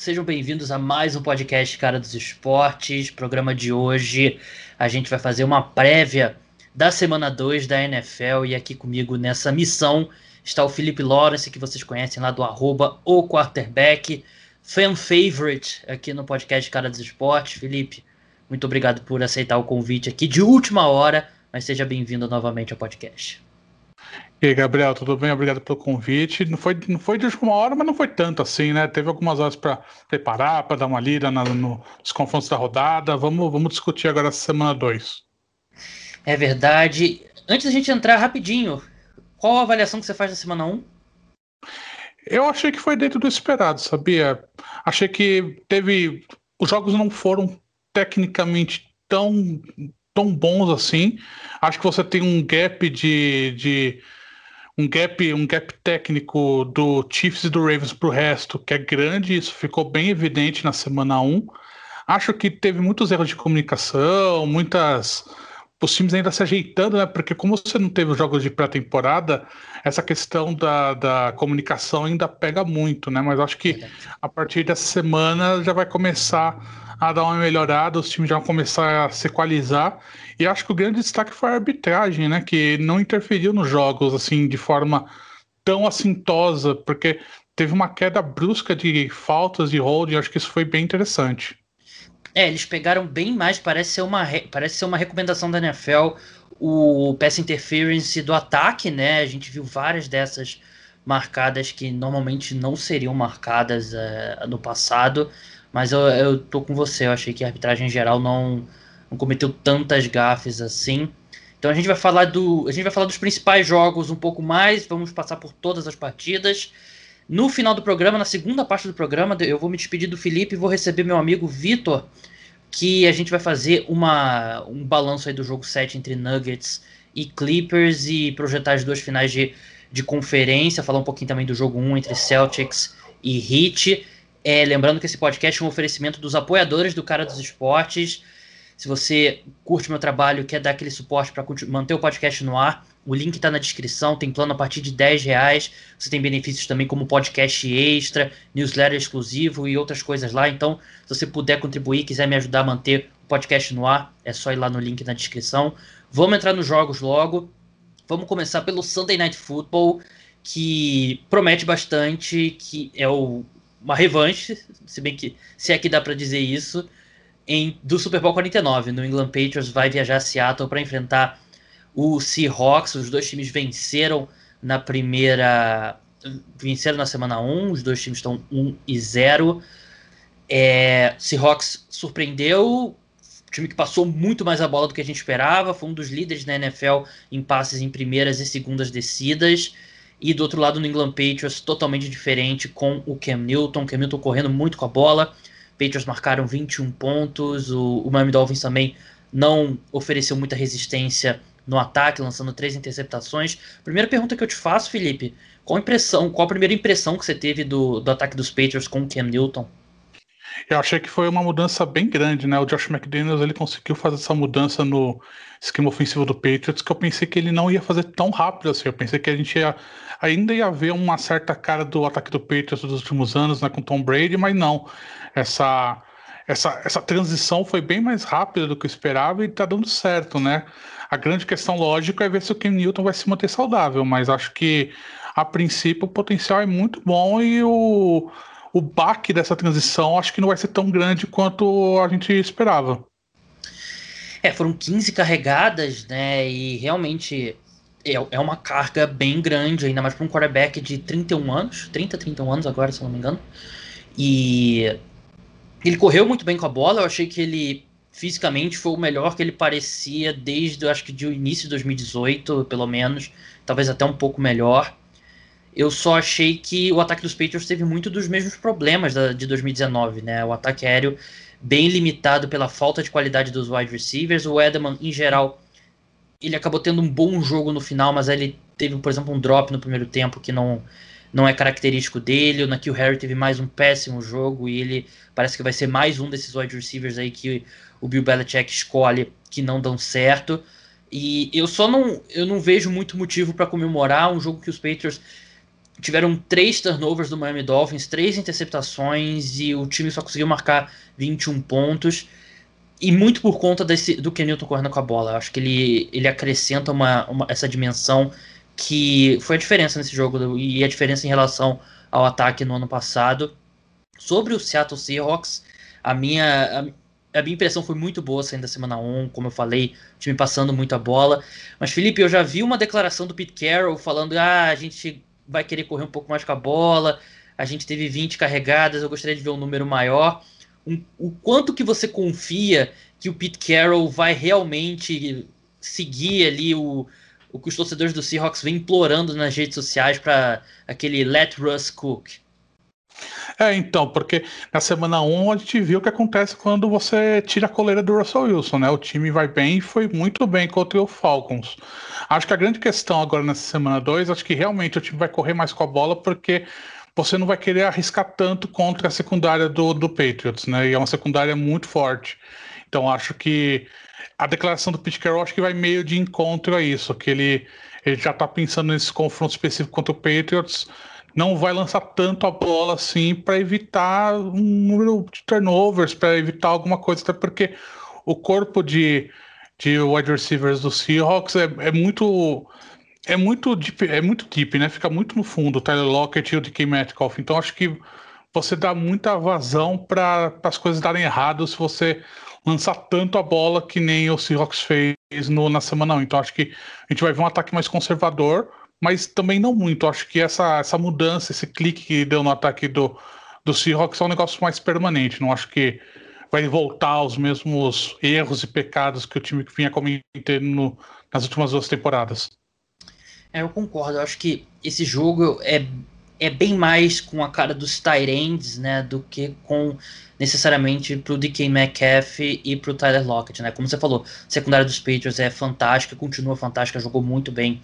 Sejam bem-vindos a mais um podcast Cara dos Esportes. Programa de hoje, a gente vai fazer uma prévia da semana 2 da NFL e aqui comigo nessa missão está o Felipe Lawrence, que vocês conhecem lá do arroba o quarterback, fan favorite aqui no podcast Cara dos Esportes. Felipe, muito obrigado por aceitar o convite aqui de última hora, mas seja bem-vindo novamente ao podcast. E aí, Gabriel, tudo bem? Obrigado pelo convite. Não foi, não foi de última hora, mas não foi tanto assim, né? Teve algumas horas para preparar, para dar uma lida na, no, nos confrontos da rodada. Vamos, vamos discutir agora essa semana 2. É verdade. Antes da gente entrar rapidinho, qual a avaliação que você faz da semana 1? Um? Eu achei que foi dentro do esperado, sabia? Achei que teve. Os jogos não foram tecnicamente tão, tão bons assim. Acho que você tem um gap de, de um gap, um gap técnico do Chiefs e do Ravens para o resto, que é grande, isso ficou bem evidente na semana 1. Acho que teve muitos erros de comunicação, muitas. Os times ainda se ajeitando, né? Porque como você não teve os jogos de pré-temporada, essa questão da, da comunicação ainda pega muito, né? Mas acho que a partir dessa semana já vai começar a dar uma melhorada, os times já vão começar a se equalizar. E acho que o grande destaque foi a arbitragem, né? Que não interferiu nos jogos assim de forma tão assintosa, porque teve uma queda brusca de faltas de holding, acho que isso foi bem interessante. É, eles pegaram bem mais, parece ser uma, parece ser uma recomendação da NFL, o pass interference do ataque, né? A gente viu várias dessas marcadas que normalmente não seriam marcadas uh, no passado. Mas eu, eu tô com você, eu achei que a arbitragem em geral não, não cometeu tantas gafes assim. Então a gente vai falar do. A gente vai falar dos principais jogos um pouco mais, vamos passar por todas as partidas. No final do programa, na segunda parte do programa, eu vou me despedir do Felipe e vou receber meu amigo Vitor, que a gente vai fazer uma, um balanço aí do jogo 7 entre Nuggets e Clippers e projetar as duas finais de, de conferência, falar um pouquinho também do jogo 1 entre Celtics e Heat. É, lembrando que esse podcast é um oferecimento dos apoiadores do Cara dos Esportes. Se você curte meu trabalho, quer dar aquele suporte para manter o podcast no ar, o link está na descrição. Tem plano a partir de 10 reais. Você tem benefícios também como podcast extra, newsletter exclusivo e outras coisas lá. Então, se você puder contribuir, quiser me ajudar a manter o podcast no ar, é só ir lá no link na descrição. Vamos entrar nos jogos logo. Vamos começar pelo Sunday Night Football, que promete bastante, que é o uma revanche, se bem que se é que dá para dizer isso, em do Super Bowl 49. No England Patriots vai viajar a Seattle para enfrentar o Seahawks. Os dois times venceram na primeira venceram na semana 1, os dois times estão 1 e 0. É, Seahawks surpreendeu, time que passou muito mais a bola do que a gente esperava, foi um dos líderes da NFL em passes em primeiras e segundas descidas. E do outro lado, no England Patriots, totalmente diferente com o Cam Newton. Cam Newton correndo muito com a bola. Patriots marcaram 21 pontos. O, o Miami Dolphins também não ofereceu muita resistência no ataque, lançando três interceptações. Primeira pergunta que eu te faço, Felipe: qual a impressão, qual a primeira impressão que você teve do, do ataque dos Patriots com o Cam Newton? Eu achei que foi uma mudança bem grande, né? O Josh McDaniels ele conseguiu fazer essa mudança no esquema ofensivo do Patriots que eu pensei que ele não ia fazer tão rápido assim. Eu pensei que a gente ia, ainda ia ver uma certa cara do ataque do Patriots dos últimos anos, né, com Tom Brady, mas não. Essa essa, essa transição foi bem mais rápida do que eu esperava e tá dando certo, né? A grande questão lógica é ver se o Ken Newton vai se manter saudável, mas acho que a princípio o potencial é muito bom e o o baque dessa transição acho que não vai ser tão grande quanto a gente esperava. É, foram 15 carregadas, né? E realmente é, é uma carga bem grande, ainda mais para um quarterback de 31 anos, 30, 31 anos agora, se não me engano. E ele correu muito bem com a bola, eu achei que ele fisicamente foi o melhor que ele parecia desde, acho que de início de 2018, pelo menos, talvez até um pouco melhor. Eu só achei que o ataque dos Patriots teve muito dos mesmos problemas da, de 2019, né? O ataque aéreo bem limitado pela falta de qualidade dos wide receivers. O Edelman, em geral, ele acabou tendo um bom jogo no final, mas ele teve, por exemplo, um drop no primeiro tempo que não, não é característico dele. O Nakil Harry teve mais um péssimo jogo e ele parece que vai ser mais um desses wide receivers aí que o Bill Belichick escolhe que não dão certo. E eu só não, eu não vejo muito motivo para comemorar um jogo que os Patriots tiveram três turnovers do Miami Dolphins, três interceptações e o time só conseguiu marcar 21 pontos. E muito por conta desse, do Kenilton correndo com a bola. Eu acho que ele, ele acrescenta uma, uma, essa dimensão que foi a diferença nesse jogo e a diferença em relação ao ataque no ano passado. Sobre o Seattle Seahawks, a minha, a, a minha impressão foi muito boa saindo da semana 1, como eu falei, o time passando muito a bola. Mas, Felipe, eu já vi uma declaração do Pete Carroll falando: ah, a gente vai querer correr um pouco mais com a bola, a gente teve 20 carregadas, eu gostaria de ver um número maior um, o quanto que você confia que o Pete Carroll vai realmente seguir ali o, o que os torcedores do Seahawks vêm implorando nas redes sociais para aquele let Russ cook. É, então, porque na semana 1 a gente viu o que acontece quando você tira a coleira do Russell Wilson, né? O time vai bem e foi muito bem contra o Falcons. Acho que a grande questão agora nessa semana 2, acho que realmente o time vai correr mais com a bola, porque você não vai querer arriscar tanto contra a secundária do, do Patriots, né? E é uma secundária muito forte. Então acho que a declaração do Pete Carroll acho que vai meio de encontro a isso, que ele, ele já está pensando nesse confronto específico contra o Patriots, não vai lançar tanto a bola assim para evitar um número de turnovers, para evitar alguma coisa, até porque o corpo de, de wide receivers do Seahawks é, é muito é muito deep, é muito deep, né? Fica muito no fundo o Tyler Lockett e o DK Metcalf. Então acho que você dá muita vazão para as coisas darem errado se você lançar tanto a bola que nem o Seahawks fez no, na semana 1. Então acho que a gente vai ver um ataque mais conservador, mas também não muito. Acho que essa, essa mudança, esse clique que deu no ataque do, do Seahawks é um negócio mais permanente. Não acho que vai voltar aos mesmos erros e pecados que o time vinha cometendo nas últimas duas temporadas. É, eu concordo. Eu acho que esse jogo é, é bem mais com a cara dos Tyrands, né? Do que com necessariamente pro DK McAfee e pro Tyler Lockett, né? Como você falou, a secundária dos Patriots é fantástica, continua fantástica, jogou muito bem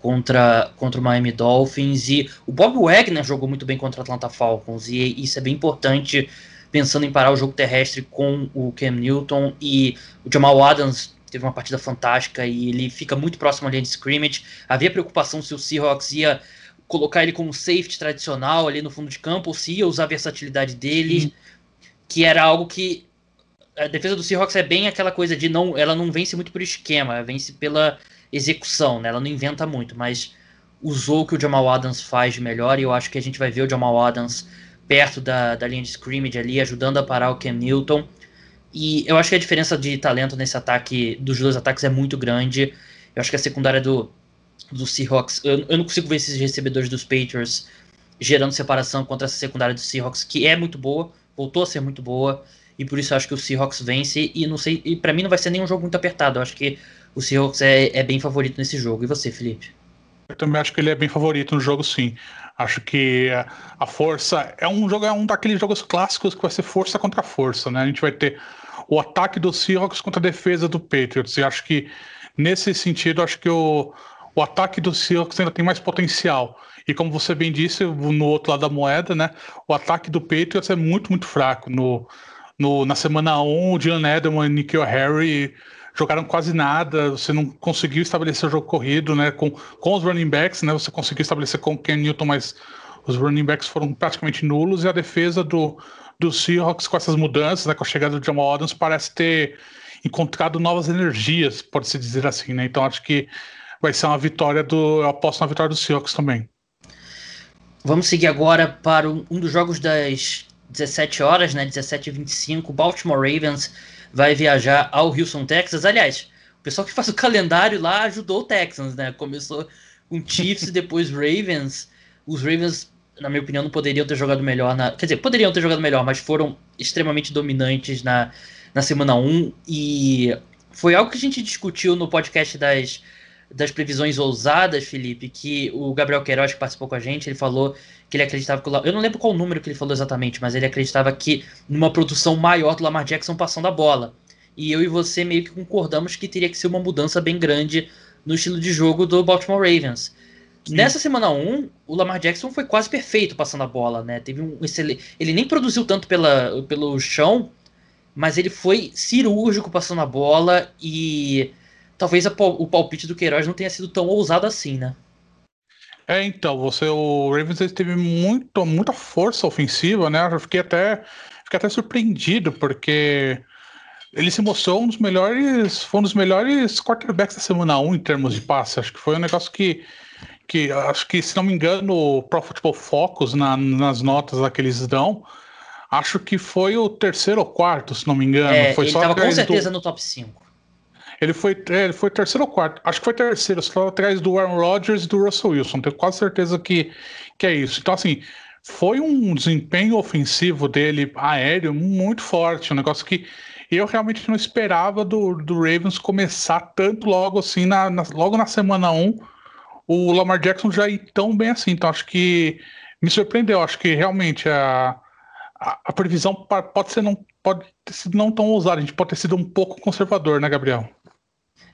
contra, contra o Miami Dolphins e o Bob Wagner jogou muito bem contra o Atlanta Falcons e isso é bem importante pensando em parar o jogo terrestre com o Cam Newton e o Jamal Adams teve uma partida fantástica e ele fica muito próximo à linha de scrimmage. Havia preocupação se o Seahawks ia colocar ele como safety tradicional ali no fundo de campo ou se ia usar a versatilidade dele, Sim. que era algo que a defesa do Seahawks é bem aquela coisa de não, ela não vence muito por esquema, ela vence pela execução, né? Ela não inventa muito, mas usou o que o Jamal Adams faz de melhor e eu acho que a gente vai ver o Jamal Adams perto da, da linha de scrimmage ali, ajudando a parar o Cam Newton. E eu acho que a diferença de talento nesse ataque, dos dois ataques, é muito grande. Eu acho que a secundária do, do Seahawks, eu, eu não consigo ver esses recebedores dos Patriots gerando separação contra essa secundária do Seahawks, que é muito boa, voltou a ser muito boa, e por isso eu acho que o Seahawks vence. E não sei, e para mim não vai ser nenhum jogo muito apertado. Eu acho que o Seahawks é, é bem favorito nesse jogo. E você, Felipe? Eu também acho que ele é bem favorito no jogo, sim. Acho que a força é um jogo, é um daqueles jogos clássicos que vai ser força contra força, né? A gente vai ter o ataque do Seahawks contra a defesa do Patriots. E acho que, nesse sentido, acho que o, o ataque do Seahawks ainda tem mais potencial. E como você bem disse, no outro lado da moeda, né? O ataque do Patriots é muito, muito fraco. No, no, na semana 1, o John Edelman e Nikhil Harry jogaram quase nada, você não conseguiu estabelecer o jogo corrido, né? Com, com os running backs, né? Você conseguiu estabelecer com o Ken Newton, mas os running backs foram praticamente nulos e a defesa do, do Seahawks com essas mudanças, né, com a chegada do Jamal Adams, parece ter encontrado novas energias, pode-se dizer assim, né? Então acho que vai ser uma vitória do. Eu aposto na vitória do Seahawks também. Vamos seguir agora para um dos jogos das 17 horas, né? 17 e 25. Baltimore Ravens vai viajar ao Houston, Texas. Aliás, o pessoal que faz o calendário lá ajudou o Texans, né? Começou com Chiefs e depois Ravens. Os Ravens na minha opinião, não poderiam ter jogado melhor na. Quer dizer, poderiam ter jogado melhor, mas foram extremamente dominantes na, na semana 1. E foi algo que a gente discutiu no podcast das, das previsões ousadas, Felipe, que o Gabriel Queiroz, que participou com a gente, ele falou que ele acreditava que o, Eu não lembro qual número que ele falou exatamente, mas ele acreditava que numa produção maior do Lamar Jackson passando a bola. E eu e você meio que concordamos que teria que ser uma mudança bem grande no estilo de jogo do Baltimore Ravens. Sim. Nessa semana 1, o Lamar Jackson foi quase perfeito passando a bola, né? Teve um excelente. Ele nem produziu tanto pela, pelo chão, mas ele foi cirúrgico passando a bola e talvez a, o palpite do Queiroz não tenha sido tão ousado assim, né? É, então, você, o Ravens teve muito, muita força ofensiva, né? Eu fiquei até, fiquei até surpreendido, porque ele se mostrou um dos melhores, foi um dos melhores quarterbacks da semana 1 em termos de passe. Acho que foi um negócio que, que acho que, se não me engano, o Pro Football Focus, na, nas notas lá que eles dão, acho que foi o terceiro ou quarto, se não me engano. É, foi ele estava com certeza do... no top 5. Ele foi, é, ele foi terceiro ou quarto. Acho que foi terceiro, só atrás do Aaron Rodgers e do Russell Wilson. Tenho quase certeza que, que é isso. Então, assim, foi um desempenho ofensivo dele aéreo muito forte. Um negócio que eu realmente não esperava do, do Ravens começar tanto logo assim, na, na, logo na semana 1, o Lamar Jackson já ir tão bem assim. Então, acho que me surpreendeu. Acho que realmente a, a, a previsão pode ser não pode ter sido não tão ousada. A gente pode ter sido um pouco conservador, né, Gabriel?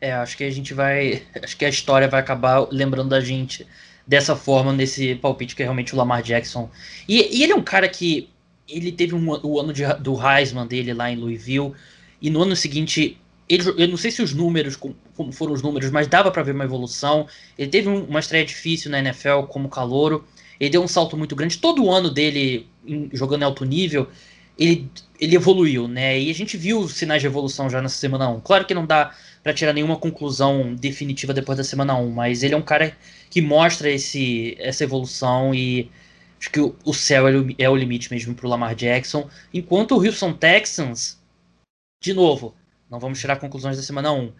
É, acho que a gente vai. Acho que a história vai acabar lembrando da gente dessa forma nesse palpite que é realmente o Lamar Jackson. E, e ele é um cara que. Ele teve um, o ano de, do Heisman dele lá em Louisville. E no ano seguinte. Ele, eu não sei se os números, como, foram os números, mas dava para ver uma evolução. Ele teve um, uma estreia difícil na NFL como calouro. Ele deu um salto muito grande. Todo o ano dele em, jogando em alto nível, ele, ele evoluiu, né? E a gente viu sinais de evolução já nessa semana 1. Claro que não dá para tirar nenhuma conclusão definitiva depois da semana 1, mas ele é um cara que mostra esse, essa evolução e acho que o, o céu é, é o limite mesmo para o Lamar Jackson. Enquanto o Houston Texans, de novo, não vamos tirar conclusões da semana 1,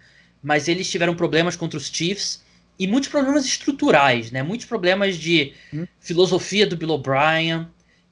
mas eles tiveram problemas contra os Chiefs e muitos problemas estruturais, né? Muitos problemas de hum. filosofia do Bill O'Brien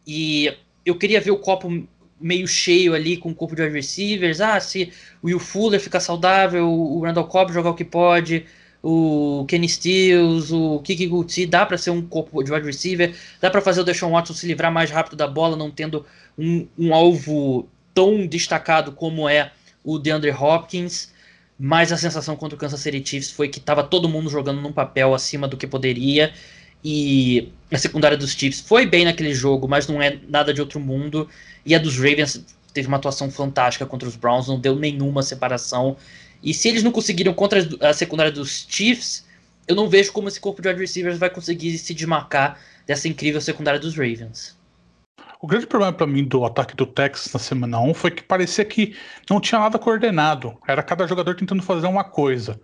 e eu queria ver o copo meio cheio ali com o corpo de wide receivers. Ah, se o Will Fuller ficar saudável, o Randall Cobb jogar o que pode, o Kenny Stills, o Kiki Guti, dá para ser um corpo de wide receiver, dá para fazer o Deshaun Watson se livrar mais rápido da bola, não tendo um, um alvo tão destacado como é o DeAndre Hopkins. Mas a sensação contra o Kansas City Chiefs foi que estava todo mundo jogando num papel acima do que poderia. E a secundária dos Chiefs foi bem naquele jogo, mas não é nada de outro mundo. E a dos Ravens teve uma atuação fantástica contra os Browns, não deu nenhuma separação. E se eles não conseguiram contra a secundária dos Chiefs, eu não vejo como esse corpo de wide receivers vai conseguir se desmarcar dessa incrível secundária dos Ravens. O grande problema para mim do ataque do Texas na semana 1 foi que parecia que não tinha nada coordenado. Era cada jogador tentando fazer uma coisa.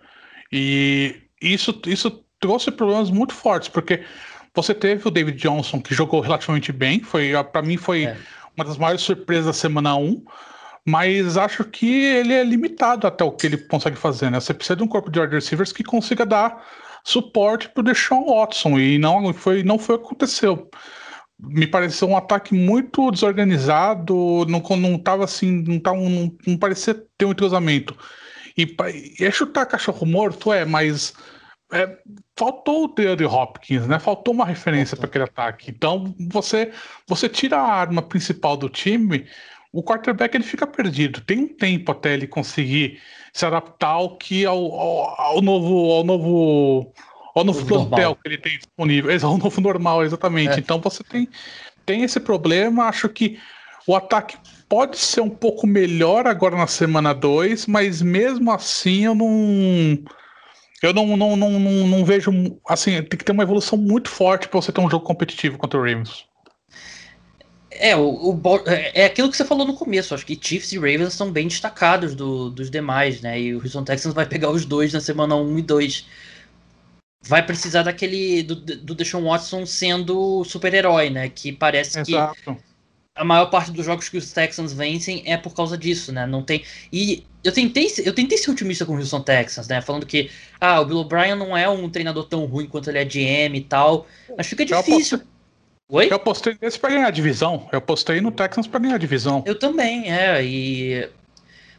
E isso, isso trouxe problemas muito fortes, porque você teve o David Johnson, que jogou relativamente bem, foi para mim foi é. uma das maiores surpresas da semana 1, mas acho que ele é limitado até o que ele consegue fazer, né? Você precisa de um corpo de wide receivers que consiga dar suporte para o Deshaun Watson, e não foi, não foi o que aconteceu. Me pareceu um ataque muito desorganizado, não, não tava assim, não, tava, não, não parecia ter um entrosamento. E, e é chutar cachorro morto, é, mas é, faltou o DeAndre Hopkins, né? Faltou uma referência para aquele ataque. Então, você você tira a arma principal do time, o quarterback ele fica perdido. Tem um tempo até ele conseguir se adaptar ao que ao, ao, ao novo ao novo ao novo plantel que ele tem disponível, ao novo normal, exatamente. É. Então você tem tem esse problema, acho que o ataque pode ser um pouco melhor agora na semana 2, mas mesmo assim eu não eu não, não, não, não, não vejo. Assim, tem que ter uma evolução muito forte para você ter um jogo competitivo contra o Ravens. É, o, o, é, é aquilo que você falou no começo. Acho que Chiefs e Ravens são bem destacados do, dos demais, né? E o Houston Texans vai pegar os dois na semana 1 e 2. Vai precisar daquele. do, do Deshaun Watson sendo super-herói, né? Que parece Exato. que a maior parte dos jogos que os Texans vencem é por causa disso, né? Não tem. E eu tentei, eu tentei ser otimista com o Houston Texans, né? Falando que ah, o Bill O'Brien não é um treinador tão ruim quanto ele é GM e tal. Mas fica difícil. Oi? Eu apostei nesse pra ganhar a divisão. Eu apostei no Texans pra ganhar a divisão. Eu também, é. E...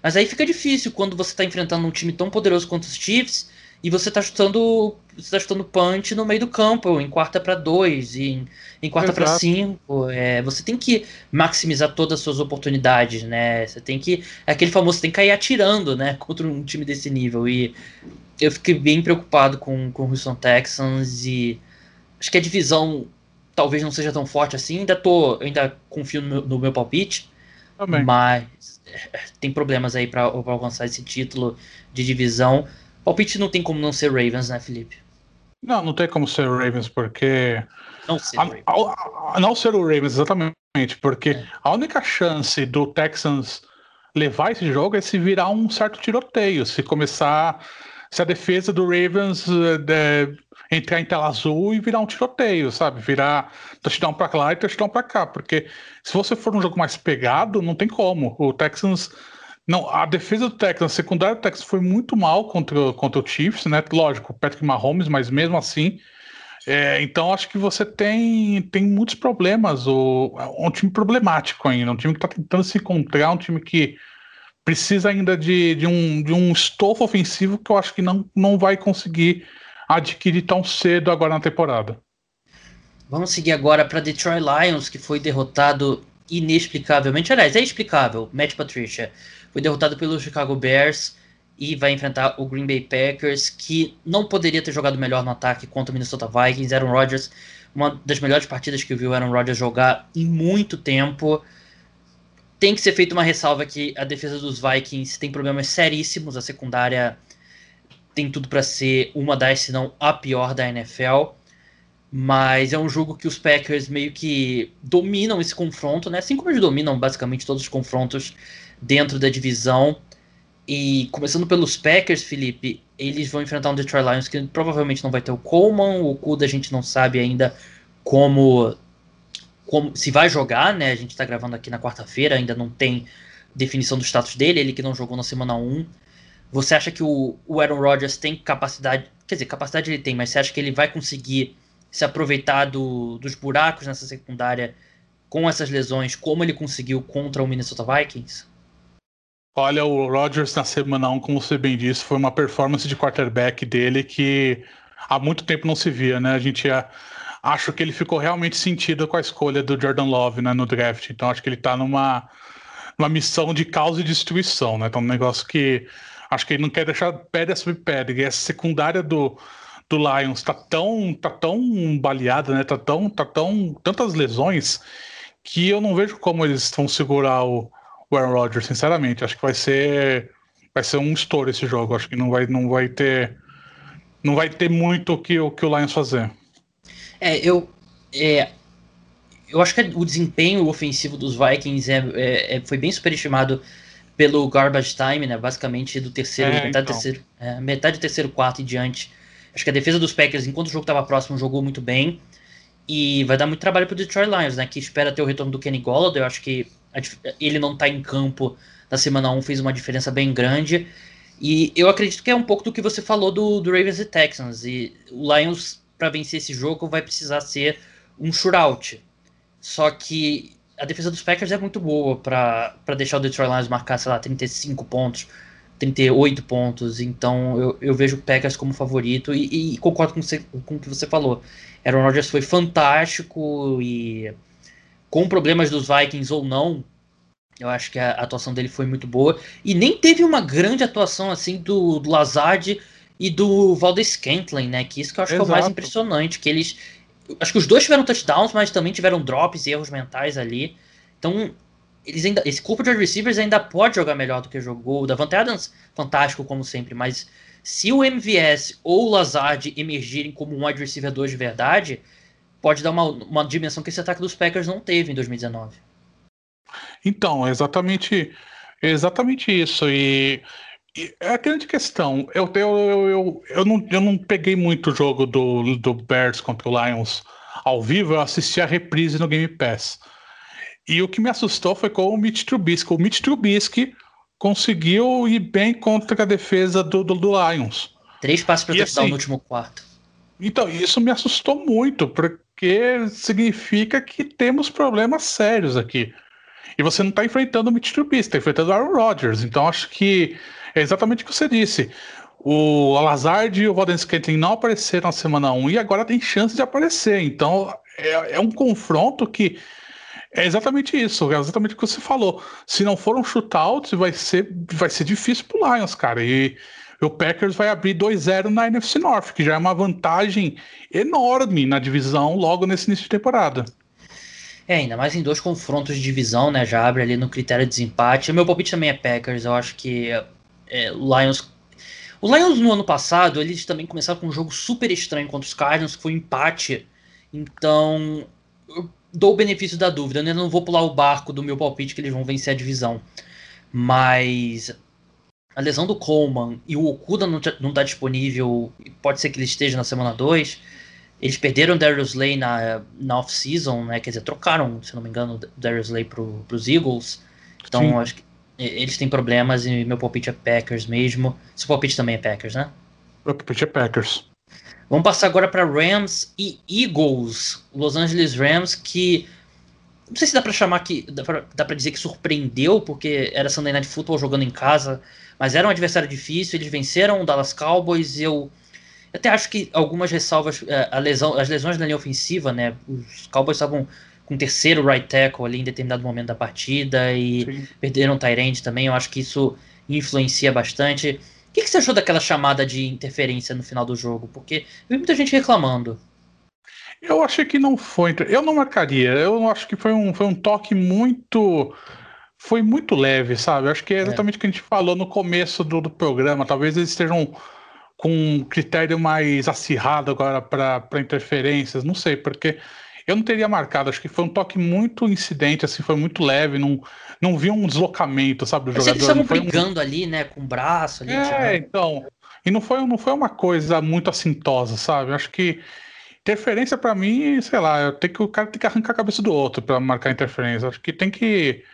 Mas aí fica difícil quando você tá enfrentando um time tão poderoso quanto os Chiefs e você tá chutando. Você tá chutando punch no meio do campo, em quarta para dois, em, em quarta para cinco. É, você tem que maximizar todas as suas oportunidades, né? Você tem que. É aquele famoso, você tem que cair atirando, né? Contra um time desse nível. E eu fiquei bem preocupado com, com o Houston Texans e acho que a divisão talvez não seja tão forte assim. Ainda tô. ainda confio no meu, no meu palpite. Também. Mas é, tem problemas aí para alcançar esse título de divisão. Palpite não tem como não ser Ravens, né, Felipe? Não, não tem como ser o Ravens, porque. Não ser o Ravens. A, a, não ser o Ravens, exatamente. Porque é. a única chance do Texans levar esse jogo é se virar um certo tiroteio, se começar. Se a defesa do Ravens é, entrar em tela azul e virar um tiroteio, sabe? Virar touchdown pra lá e touchdown pra cá. Porque se você for um jogo mais pegado, não tem como. O Texans. Não, a defesa do Texans, a secundária do Texans foi muito mal contra, contra o Chiefs, né? Lógico, Patrick Mahomes, mas mesmo assim. É, então acho que você tem, tem muitos problemas. O, um time problemático ainda, um time que está tentando se encontrar, um time que precisa ainda de, de, um, de um estofo ofensivo que eu acho que não, não vai conseguir adquirir tão cedo agora na temporada. Vamos seguir agora para Detroit Lions, que foi derrotado inexplicavelmente. Aliás, é explicável. Matt Patricia foi derrotado pelos Chicago Bears e vai enfrentar o Green Bay Packers, que não poderia ter jogado melhor no ataque contra o Minnesota Vikings. Aaron Rodgers, uma das melhores partidas que eu vi o Aaron Rodgers jogar em muito tempo. Tem que ser feita uma ressalva que a defesa dos Vikings tem problemas seríssimos. A secundária tem tudo para ser uma das, se não a pior da NFL. Mas é um jogo que os Packers meio que dominam esse confronto, né? Assim como eles dominam basicamente todos os confrontos dentro da divisão. E começando pelos Packers, Felipe, eles vão enfrentar um Detroit Lions que provavelmente não vai ter o Coleman, o Kuda a gente não sabe ainda como como se vai jogar, né? A gente tá gravando aqui na quarta-feira, ainda não tem definição do status dele, ele que não jogou na semana 1. Você acha que o, o Aaron Rodgers tem capacidade, quer dizer, capacidade ele tem, mas você acha que ele vai conseguir se aproveitar do, dos buracos nessa secundária com essas lesões, como ele conseguiu contra o Minnesota Vikings? Olha, o Rodgers na semana 1, como você bem disse, foi uma performance de quarterback dele que há muito tempo não se via, né? A gente ia acho que ele ficou realmente sentido com a escolha do Jordan Love né, no draft. Então acho que ele está numa, numa missão de causa e destruição, né? Então um negócio que acho que ele não quer deixar pedra sobre pedra. E essa secundária do, do Lions tá tão, tá tão baleada, né? Tá tão, tá tão tantas lesões que eu não vejo como eles vão segurar o, o Aaron Rodgers, sinceramente. Acho que vai ser vai ser um estouro esse jogo. Acho que não vai não vai ter não vai ter muito o que o que o Lions fazer. É, eu. É, eu acho que o desempenho ofensivo dos Vikings é, é, é foi bem superestimado pelo garbage time, né? Basicamente do terceiro, é, metade, então. terceiro é, metade do terceiro quarto e diante. Acho que a defesa dos Packers, enquanto o jogo estava próximo, jogou muito bem. E vai dar muito trabalho para o Detroit Lions, né? Que espera ter o retorno do Kenny Golladay. Eu acho que ele não está em campo na semana 1 fez uma diferença bem grande. E eu acredito que é um pouco do que você falou do, do Ravens e Texans. E o Lions para vencer esse jogo vai precisar ser um shootout. Só que a defesa dos Packers é muito boa para deixar o Detroit Lions marcar, sei lá, 35 pontos, 38 pontos. Então eu, eu vejo o Packers como favorito e, e concordo com, você, com o que você falou. Aaron Rodgers foi fantástico e com problemas dos Vikings ou não, eu acho que a atuação dele foi muito boa. E nem teve uma grande atuação assim do, do Lazard e do Valdez Scantling, né? Que isso que eu acho Exato. que é o mais impressionante, que eles acho que os dois tiveram touchdowns, mas também tiveram drops e erros mentais ali. Então, eles ainda esse corpo de wide receivers ainda pode jogar melhor do que jogou. O Davante Adams, fantástico como sempre, mas se o MVS ou o Lazard emergirem como um wide receiver 2 de verdade, pode dar uma, uma dimensão que esse ataque dos Packers não teve em 2019. Então, exatamente, exatamente isso. E é a grande questão. Eu, eu, eu, eu, eu, não, eu não peguei muito o jogo do, do Bears contra o Lions ao vivo, eu assisti a reprise no Game Pass. E o que me assustou foi com o Mitch Trubisky. O Mitch Trubisky conseguiu ir bem contra a defesa do, do, do Lions. Três passos para touchdown assim, no último quarto. Então, isso me assustou muito, porque significa que temos problemas sérios aqui. E você não está enfrentando o Mitch Trubisky, está enfrentando o Aaron Rodgers. Então, acho que é exatamente o que você disse. O Alazard e o Valden Scantling não apareceram na semana 1 e agora tem chance de aparecer. Então é, é, um confronto que é exatamente isso, é exatamente o que você falou. Se não for um shootout, vai ser, vai ser difícil pro Lions, cara. E o Packers vai abrir 2-0 na NFC North, que já é uma vantagem enorme na divisão logo nesse início de temporada. É, ainda mais em dois confrontos de divisão, né? Já abre ali no critério de desempate. O meu palpite também é Packers. Eu acho que é, o Lions. O Lions no ano passado, eles também começaram com um jogo super estranho contra os Cardinals, que foi um empate. Então, eu dou o benefício da dúvida. Eu não vou pular o barco do meu palpite que eles vão vencer a divisão. Mas a lesão do Coleman e o Okuda não, não tá disponível, pode ser que ele esteja na semana 2. Eles perderam o Darius Slay na, na off-season, né? Quer dizer, trocaram, se não me engano, o Darius Slay pro, pros Eagles. Então, Sim. acho que eles têm problemas e meu palpite é Packers mesmo. Seu palpite também é Packers, né? Meu palpite é Packers. Vamos passar agora para Rams e Eagles. Los Angeles Rams, que não sei se dá para chamar que dá pra, dizer que surpreendeu, porque era Sunday Night Football jogando em casa, mas era um adversário difícil, eles venceram o Dallas Cowboys, eu até acho que algumas ressalvas, é, a lesão, as lesões na linha ofensiva, né, os Cowboys estavam com o terceiro right tackle ali em determinado momento da partida e Sim. perderam o Tyrande também, eu acho que isso influencia bastante. O que, que você achou daquela chamada de interferência no final do jogo? Porque eu vi muita gente reclamando. Eu achei que não foi. Eu não marcaria. Eu acho que foi um, foi um toque muito. Foi muito leve, sabe? Acho que é, é. exatamente o que a gente falou no começo do, do programa. Talvez eles estejam com um critério mais acirrado agora para interferências. Não sei, porque eu não teria marcado. Acho que foi um toque muito incidente, assim, foi muito leve. Não, não vi um deslocamento, sabe, do jogador. Eles estavam brigando um... ali, né, com o braço ali. É, então. E não foi, não foi uma coisa muito assintosa, sabe? Acho que Interferência para mim, sei lá, tem que, o cara tem que arrancar a cabeça do outro para marcar interferência. Acho que tem que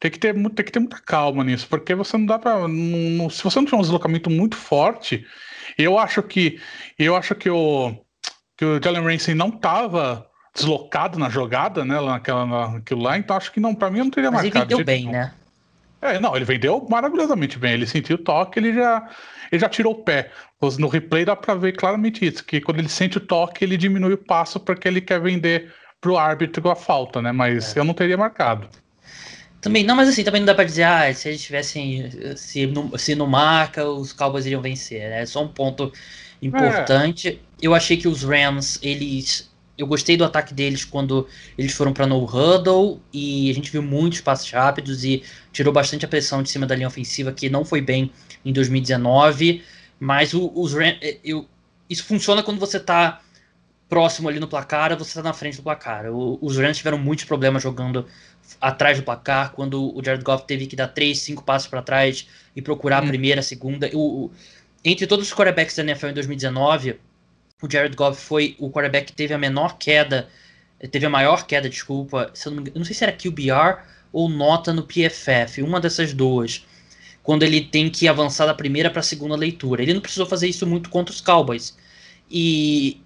tem que ter tem que ter muita calma nisso, porque você não dá para se você não tiver um deslocamento muito forte, eu acho que eu acho que o que o Jalen Ramsey não tava deslocado na jogada, né, naquela naquilo lá, então acho que não, para mim não teria Mas marcado. Ele vendeu bem, né? É, não, ele vendeu maravilhosamente bem. Ele sentiu o toque, ele já ele já tirou o pé. No replay dá para ver claramente isso, que quando ele sente o toque, ele diminui o passo porque ele quer vender pro árbitro a falta, né? Mas é. eu não teria marcado. Também, não, mas assim, também não dá pra dizer, ah, se eles tivessem, se não, se não marca, os Cowboys iriam vencer, né? É só um ponto importante. É. Eu achei que os Rams, eles, eu gostei do ataque deles quando eles foram para no huddle e a gente viu muitos passos rápidos e tirou bastante a pressão de cima da linha ofensiva, que não foi bem em 2019. Mas o, os é, eu, isso funciona quando você está próximo ali no placar, você está na frente do placar. O, os Rams tiveram muitos problemas jogando atrás do placar, quando o Jared Goff teve que dar três, cinco passos para trás e procurar hum. a primeira, a segunda. O, o, entre todos os quarterbacks da NFL em 2019, o Jared Goff foi o quarterback que teve a menor queda, teve a maior queda, desculpa, se eu não, não sei se era QBR ou nota no PFF, uma dessas duas quando ele tem que avançar da primeira para a segunda leitura. Ele não precisou fazer isso muito contra os Cowboys. E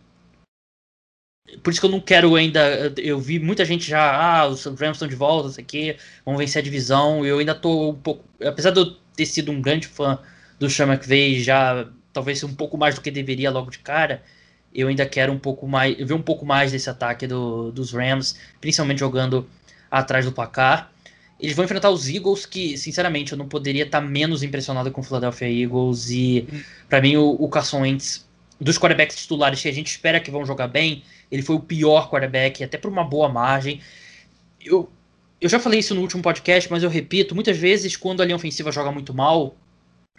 por isso que eu não quero ainda. Eu vi muita gente já, ah, os Rams estão de volta, isso aqui, vão vencer a divisão. Eu ainda tô um pouco. Apesar de eu ter sido um grande fã do Sean McVay, já talvez um pouco mais do que deveria logo de cara, eu ainda quero um pouco mais. ver um pouco mais desse ataque do, dos Rams, principalmente jogando atrás do placar. Eles vão enfrentar os Eagles, que, sinceramente, eu não poderia estar menos impressionado com o Philadelphia Eagles. E, hum. para mim, o, o Carson Wentz, dos quarterbacks titulares que a gente espera que vão jogar bem, ele foi o pior quarterback, até por uma boa margem. Eu, eu já falei isso no último podcast, mas eu repito: muitas vezes, quando a linha ofensiva joga muito mal,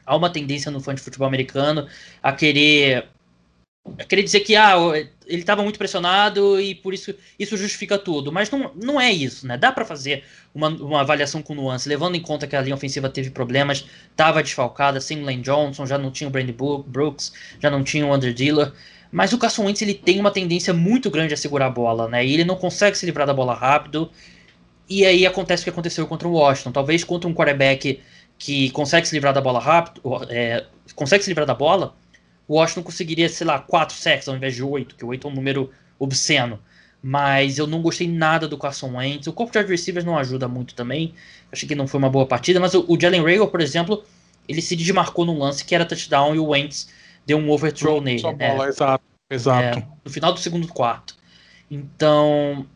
há uma tendência no fã de futebol americano a querer querer dizer que ah, ele estava muito pressionado e por isso isso justifica tudo. Mas não, não é isso, né? Dá para fazer uma, uma avaliação com nuance, levando em conta que a linha ofensiva teve problemas, estava desfalcada, sem o Lane Johnson, já não tinha o Brandy Brooks, já não tinha o Under Dealer. Mas o Carson Wentz ele tem uma tendência muito grande a segurar a bola, né? E ele não consegue se livrar da bola rápido. E aí acontece o que aconteceu contra o Washington. Talvez contra um quarterback que consegue se livrar da bola rápido, é, consegue se livrar da bola, o Washington conseguiria, sei lá, 4 sacks ao invés de 8, que 8 é um número obsceno. Mas eu não gostei nada do Carson Wentz. O corpo de receivers não ajuda muito também. Achei que não foi uma boa partida. Mas o, o Jalen Rager, por exemplo, ele se desmarcou num lance que era touchdown e o Wentz deu um overthrow nele. Bola, né? Exato, exato. É, no final do segundo quarto. Então,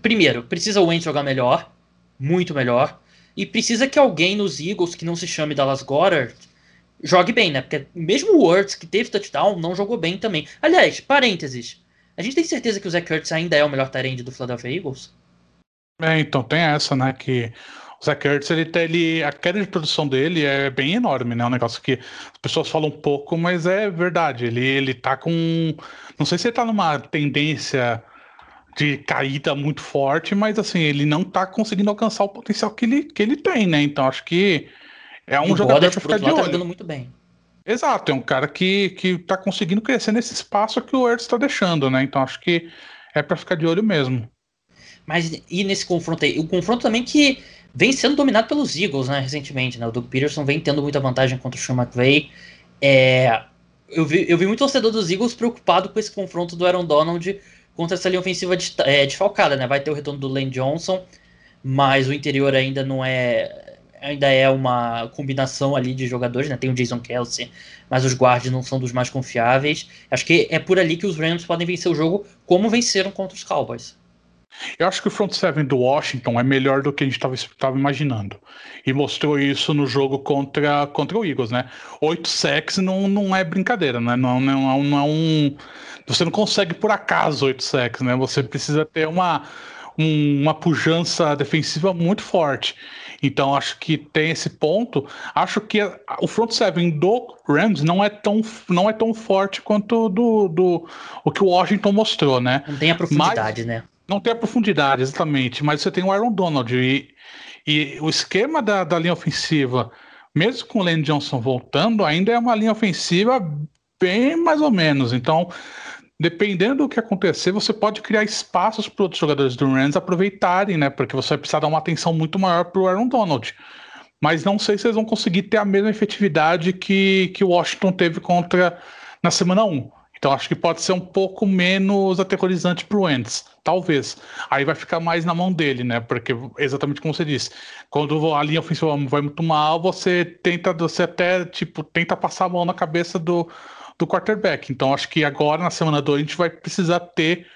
primeiro, precisa o Wentz jogar melhor. Muito melhor. E precisa que alguém nos Eagles, que não se chame Dallas Goddard, jogue bem, né? Porque mesmo o Words, que teve touchdown, não jogou bem também. Aliás, parênteses. A gente tem certeza que o Zach Kurtz ainda é o melhor tarende do Philadelphia Eagles? É, então tem essa, né? Que O Zach Ertz, ele, ele, a queda de produção dele é bem enorme, né? Um negócio que as pessoas falam um pouco, mas é verdade. Ele, ele tá com. Não sei se ele tá numa tendência de caída muito forte, mas assim, ele não tá conseguindo alcançar o potencial que ele, que ele tem, né? Então acho que é um jogador Goddard, pra ficar de tá olho. Tá muito bem. Exato, é um cara que, que tá conseguindo crescer nesse espaço que o Ertz está deixando, né? Então acho que é para ficar de olho mesmo. Mas e nesse confronto aí? O confronto também que vem sendo dominado pelos Eagles, né, recentemente, né? O Doug Peterson vem tendo muita vantagem contra o Sean McVay. É, eu, vi, eu vi muito torcedor dos Eagles preocupado com esse confronto do Aaron Donald contra essa linha ofensiva de, é, desfalcada, né? Vai ter o retorno do Lane Johnson, mas o interior ainda não é ainda é uma combinação ali de jogadores, né? Tem o Jason Kelsey, mas os guards não são dos mais confiáveis. Acho que é por ali que os Rams podem vencer o jogo, como venceram contra os Cowboys. Eu acho que o front seven do Washington é melhor do que a gente estava imaginando. E mostrou isso no jogo contra, contra o Eagles, né? Oito sacks não, não é brincadeira, né? Não, não, não é um. Você não consegue por acaso oito sacks, né? Você precisa ter uma, um, uma pujança defensiva muito forte. Então acho que tem esse ponto. Acho que o front seven do Rams não é tão, não é tão forte quanto do, do o que o Washington mostrou, né? Não tem a profundidade, Mas, né? Não tem a profundidade, exatamente. Mas você tem o Aaron Donald. E, e o esquema da, da linha ofensiva, mesmo com o Lane Johnson voltando, ainda é uma linha ofensiva bem mais ou menos. Então, dependendo do que acontecer, você pode criar espaços para outros jogadores do Rams aproveitarem, né? Porque você vai precisar dar uma atenção muito maior para o Aaron Donald. Mas não sei se eles vão conseguir ter a mesma efetividade que, o Washington teve contra na semana 1. Então acho que pode ser um pouco menos aterrorizante para o Wentz, talvez. Aí vai ficar mais na mão dele, né? Porque exatamente como você disse, quando a linha ofensiva vai muito mal, você tenta, você até tipo tenta passar a mão na cabeça do, do quarterback. Então acho que agora na semana 2 a gente vai precisar ter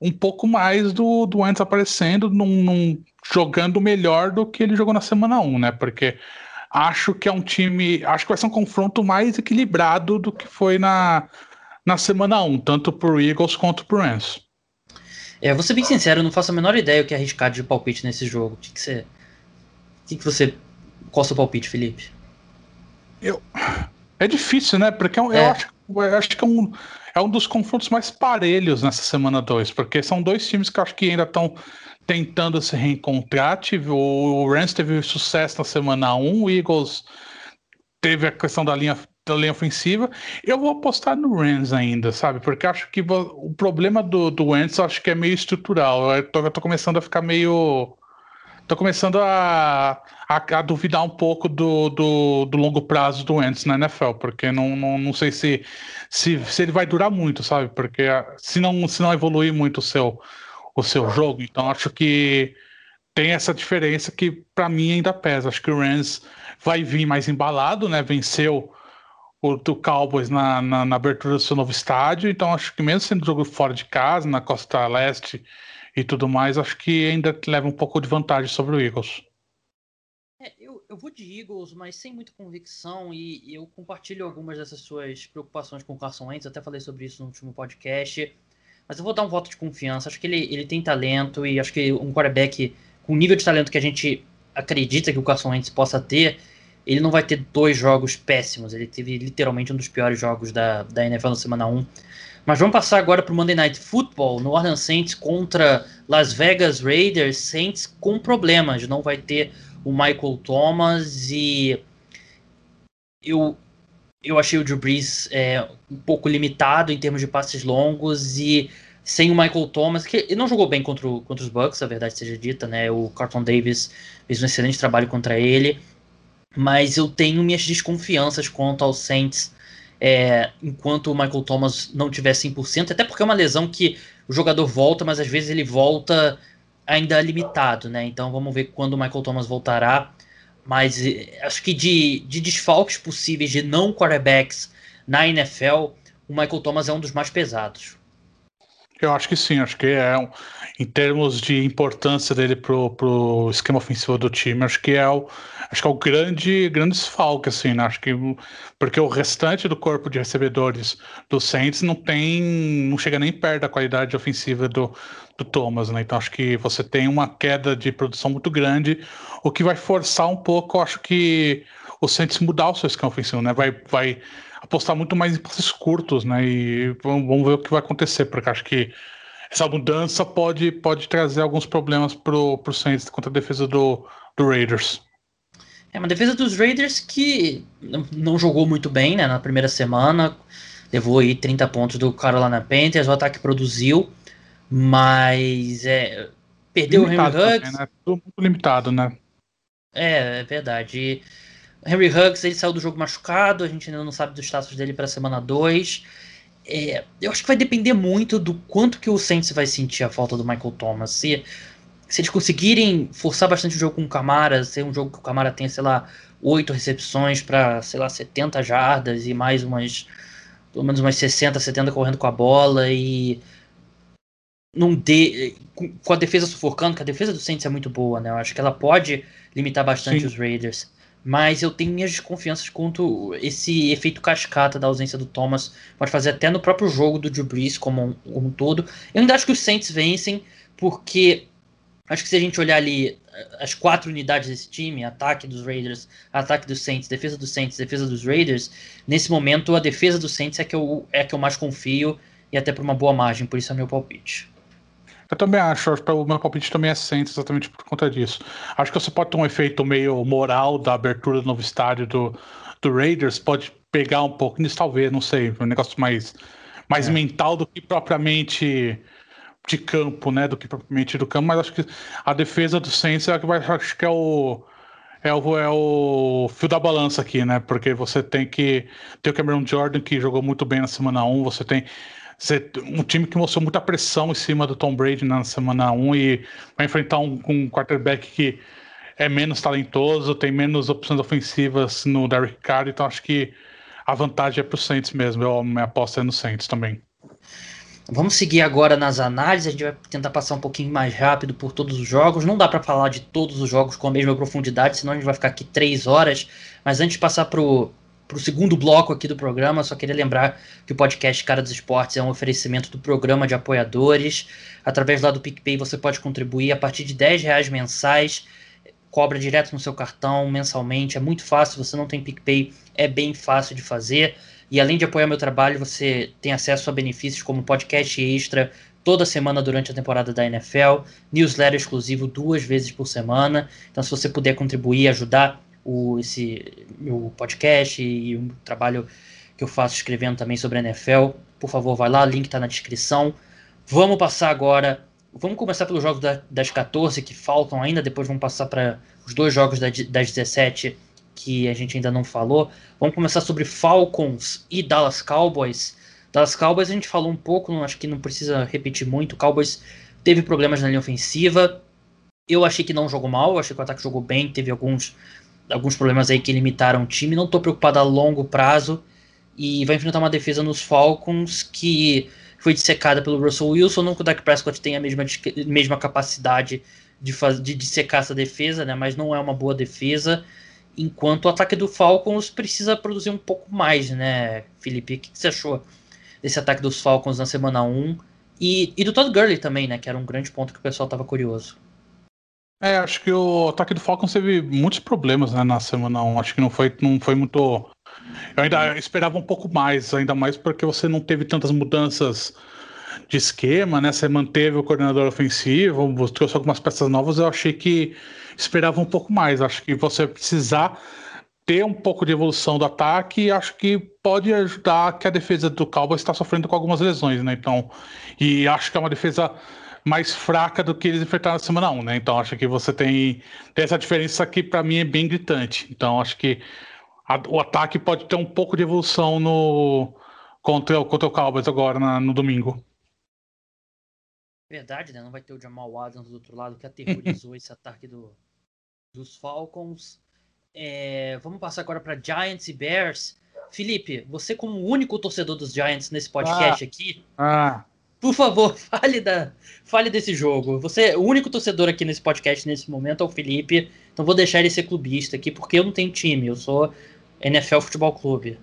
um pouco mais do, do Wentz aparecendo, num, num, jogando melhor do que ele jogou na semana 1, um, né? Porque acho que é um time, acho que vai ser um confronto mais equilibrado do que foi na na semana 1, tanto pro Eagles quanto pro Rams. É, vou ser bem sincero, eu não faço a menor ideia o que é arriscar de palpite nesse jogo. O que, que você. O que, que você. Qual é o seu palpite, Felipe? Eu. É difícil, né? Porque eu, é. eu acho, eu acho que é um, é um dos confrontos mais parelhos nessa semana 2, porque são dois times que eu acho que ainda estão tentando se reencontrar. O Rams teve sucesso na semana 1, um, o Eagles teve a questão da linha da linha ofensiva. Eu vou apostar no Rams ainda, sabe? Porque acho que o problema do, do Wentz acho que é meio estrutural. Eu tô, eu tô começando a ficar meio. Tô começando a, a, a, duvidar um pouco do, do, do, longo prazo do Wentz na NFL, porque não, não, não sei se, se, se ele vai durar muito, sabe? Porque se não, se não evoluir muito o seu, o seu jogo, então acho que tem essa diferença que para mim ainda pesa. Acho que o Rams vai vir mais embalado, né? Venceu do Cowboys na, na, na, abertura do seu novo estádio, então acho que mesmo sendo jogo fora de casa, na costa leste e tudo mais, acho que ainda leva um pouco de vantagem sobre o Eagles. É, eu, eu vou de Eagles, mas sem muita convicção, e, e, eu compartilho algumas dessas suas preocupações com o Carson Wentz, até falei sobre isso no último podcast, mas eu vou dar um voto de confiança, acho que ele, ele tem talento, e acho que um quarterback com o nível de talento que a gente acredita que o Carson Wentz possa ter, ele não vai ter dois jogos péssimos. Ele teve literalmente um dos piores jogos da, da NFL na semana 1. Mas vamos passar agora para o Monday Night Football. No Orleans Saints contra Las Vegas Raiders. Saints com problemas. Não vai ter o Michael Thomas e eu, eu achei o Drew Brees é, um pouco limitado em termos de passes longos e sem o Michael Thomas, que ele não jogou bem contra, o, contra os Bucks, a verdade seja dita, né? O Carlton Davis fez um excelente trabalho contra ele mas eu tenho minhas desconfianças quanto ao Saints é, enquanto o Michael Thomas não tiver 100%, até porque é uma lesão que o jogador volta, mas às vezes ele volta ainda limitado, né? Então vamos ver quando o Michael Thomas voltará. Mas é, acho que de, de desfalques possíveis de não quarterbacks na NFL, o Michael Thomas é um dos mais pesados. Eu acho que sim, acho que é um, em termos de importância dele pro, pro esquema ofensivo do time, acho que é o acho que é o grande grande desfalque assim, né? Acho que porque o restante do corpo de recebedores do Saints não tem não chega nem perto da qualidade ofensiva do, do Thomas, né? Então acho que você tem uma queda de produção muito grande, o que vai forçar um pouco, acho que o Saints mudar o seu esquema ofensivo, né? Vai vai apostar muito mais em passes curtos, né? E vamos ver o que vai acontecer, porque acho que essa mudança pode, pode trazer alguns problemas pro, pro Saints contra a defesa do, do Raiders. É uma defesa dos Raiders que não jogou muito bem né, na primeira semana, levou aí 30 pontos do Carolina Panthers, o ataque produziu, mas é, perdeu limitado o Henry Huggs. Também, né? Tudo muito limitado, né? É, é verdade. E Henry Huggs ele saiu do jogo machucado, a gente ainda não sabe do status dele para a semana 2. É, eu acho que vai depender muito do quanto que o Saints vai sentir a falta do Michael Thomas. Se, se eles conseguirem forçar bastante o jogo com o Camara, ser um jogo que o Camara tenha, sei lá, 8 recepções para, sei lá, 70 jardas e mais umas, pelo menos umas 60, 70 correndo com a bola e não dê, com a defesa sufocando, que a defesa do Saints é muito boa, né? Eu acho que ela pode limitar bastante Sim. os Raiders mas eu tenho minhas desconfianças quanto esse efeito cascata da ausência do Thomas pode fazer até no próprio jogo do Drew Brees como um, como um todo. Eu ainda acho que os Saints vencem, porque acho que se a gente olhar ali eh, as quatro unidades desse time, ataque dos Raiders, ataque dos Saints, defesa dos Saints, defesa dos Raiders, nesse momento a defesa dos Saints é que eu, é que eu mais confio e até por uma boa margem, por isso é meu palpite. Eu também acho, o meu palpite também é Saints exatamente por conta disso. Acho que você pode ter um efeito meio moral da abertura do novo estádio do, do Raiders, pode pegar um pouco nisso, talvez, não sei, um negócio mais, mais é. mental do que propriamente de campo, né? Do que propriamente do campo, mas acho que a defesa do Saints é que vai, acho que é o. É o, é o fio da balança aqui, né? Porque você tem que ter o Cameron Jordan, que jogou muito bem na semana 1, você tem um time que mostrou muita pressão em cima do Tom Brady na semana 1 e vai enfrentar um, um quarterback que é menos talentoso, tem menos opções ofensivas no Derek Carr, então acho que a vantagem é para o Saints mesmo. Eu me aposto é no Saints também. Vamos seguir agora nas análises. A gente vai tentar passar um pouquinho mais rápido por todos os jogos. Não dá para falar de todos os jogos com a mesma profundidade, senão a gente vai ficar aqui três horas. Mas antes de passar para o segundo bloco aqui do programa, só queria lembrar que o podcast Cara dos Esportes é um oferecimento do programa de apoiadores. Através lá do PicPay você pode contribuir a partir de 10 reais mensais, cobra direto no seu cartão mensalmente, é muito fácil, você não tem PicPay, é bem fácil de fazer. E além de apoiar meu trabalho, você tem acesso a benefícios como podcast extra toda semana durante a temporada da NFL, newsletter exclusivo duas vezes por semana. Então, se você puder contribuir, ajudar o, esse meu podcast e o trabalho que eu faço escrevendo também sobre a NFL. Por favor, vai lá, o link está na descrição. Vamos passar agora. Vamos começar pelos jogos da, das 14 que faltam ainda, depois vamos passar para os dois jogos da, das 17 que a gente ainda não falou. Vamos começar sobre Falcons e Dallas Cowboys. Dallas Cowboys a gente falou um pouco, não, acho que não precisa repetir muito. Cowboys teve problemas na linha ofensiva. Eu achei que não jogou mal, achei que o ataque jogou bem, teve alguns alguns problemas aí que limitaram o time. Não estou preocupado a longo prazo e vai enfrentar uma defesa nos Falcons que foi dissecada pelo Russell Wilson. Não que o Dak Prescott tenha a mesma, mesma capacidade de, faz, de dissecar essa defesa, né? mas não é uma boa defesa. Enquanto o ataque do Falcons precisa produzir um pouco mais, né, Felipe? O que, você achou desse ataque dos Falcons na semana 1? E, e do Todd Gurley também, né? Que era um grande ponto que o pessoal estava curioso. É, acho que o ataque do Falcons teve muitos problemas né, na semana 1. Acho que não foi, não foi muito. Eu ainda esperava um pouco mais, ainda mais porque você não teve tantas mudanças de esquema, né? Você manteve o coordenador ofensivo, trouxe algumas peças novas. Eu achei que esperava um pouco mais. Acho que você precisar ter um pouco de evolução do ataque, acho que pode ajudar que a defesa do Cowboys está sofrendo com algumas lesões, né? Então, e acho que é uma defesa mais fraca do que eles enfrentaram na semana 1, né? Então acho que você tem, tem essa diferença que para mim é bem gritante. Então acho que a, o ataque pode ter um pouco de evolução no contra, contra o Cowboys agora na, no domingo. Verdade, né? Não vai ter o Jamal Adams do outro lado que aterrorizou esse ataque do, dos Falcons. É, vamos passar agora para Giants e Bears. Felipe, você como único torcedor dos Giants nesse podcast ah, aqui, ah. por favor, fale, da, fale desse jogo. Você é o único torcedor aqui nesse podcast nesse momento, é o Felipe. Então vou deixar ele ser clubista aqui, porque eu não tenho time, eu sou NFL Futebol Clube.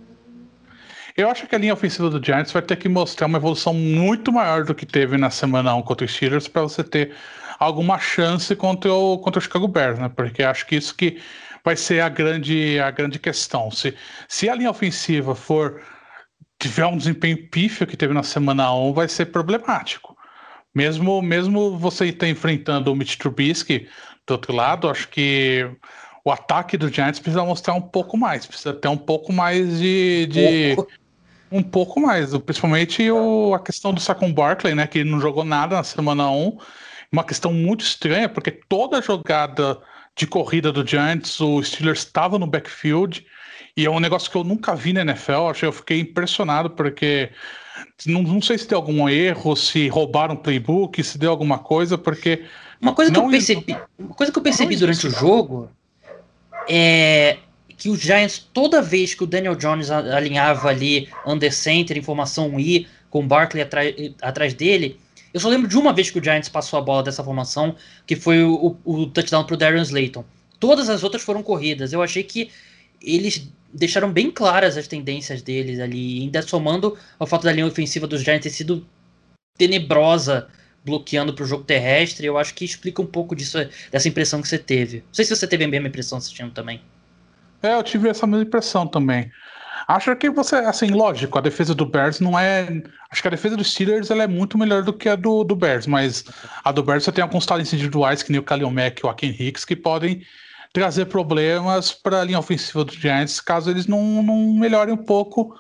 Eu acho que a linha ofensiva do Giants vai ter que mostrar uma evolução muito maior do que teve na semana 1 contra os Steelers para você ter alguma chance contra o, contra o Chicago Bears, né? Porque acho que isso que vai ser a grande, a grande questão. Se, se a linha ofensiva for tiver um desempenho pífio que teve na semana 1, vai ser problemático. Mesmo, mesmo você estar enfrentando o Mitch Trubisky do outro lado, acho que o ataque do Giants precisa mostrar um pouco mais, precisa ter um pouco mais de. de um pouco mais, principalmente o, a questão do Saquon Barkley, né, que não jogou nada na semana 1. Uma questão muito estranha, porque toda jogada de corrida do Giants, o Steelers estava no backfield, e é um negócio que eu nunca vi na NFL, eu fiquei impressionado, porque não, não sei se deu algum erro, se roubaram o playbook, se deu alguma coisa, porque. Uma coisa que eu percebi, uma coisa que eu percebi durante o jogo é que os Giants, toda vez que o Daniel Jones alinhava ali under center, informação I, com o Barkley atrás, atrás dele, eu só lembro de uma vez que o Giants passou a bola dessa formação, que foi o, o, o touchdown pro Darius Slayton. Todas as outras foram corridas. Eu achei que eles deixaram bem claras as tendências deles ali, ainda somando ao fato da linha ofensiva dos Giants ter sido tenebrosa bloqueando para o jogo terrestre, eu acho que explica um pouco disso, dessa impressão que você teve. Não sei se você teve a mesma impressão assistindo também. É, eu tive essa mesma impressão também. Acho que você, assim, lógico, a defesa do Bears não é. Acho que a defesa dos Steelers ela é muito melhor do que a do, do Bears, mas a do Bears você tem alguns talentos individuais, que nem o Kalil Mack e o Aken Hicks, que podem trazer problemas para a linha ofensiva dos Giants caso eles não, não melhorem um pouco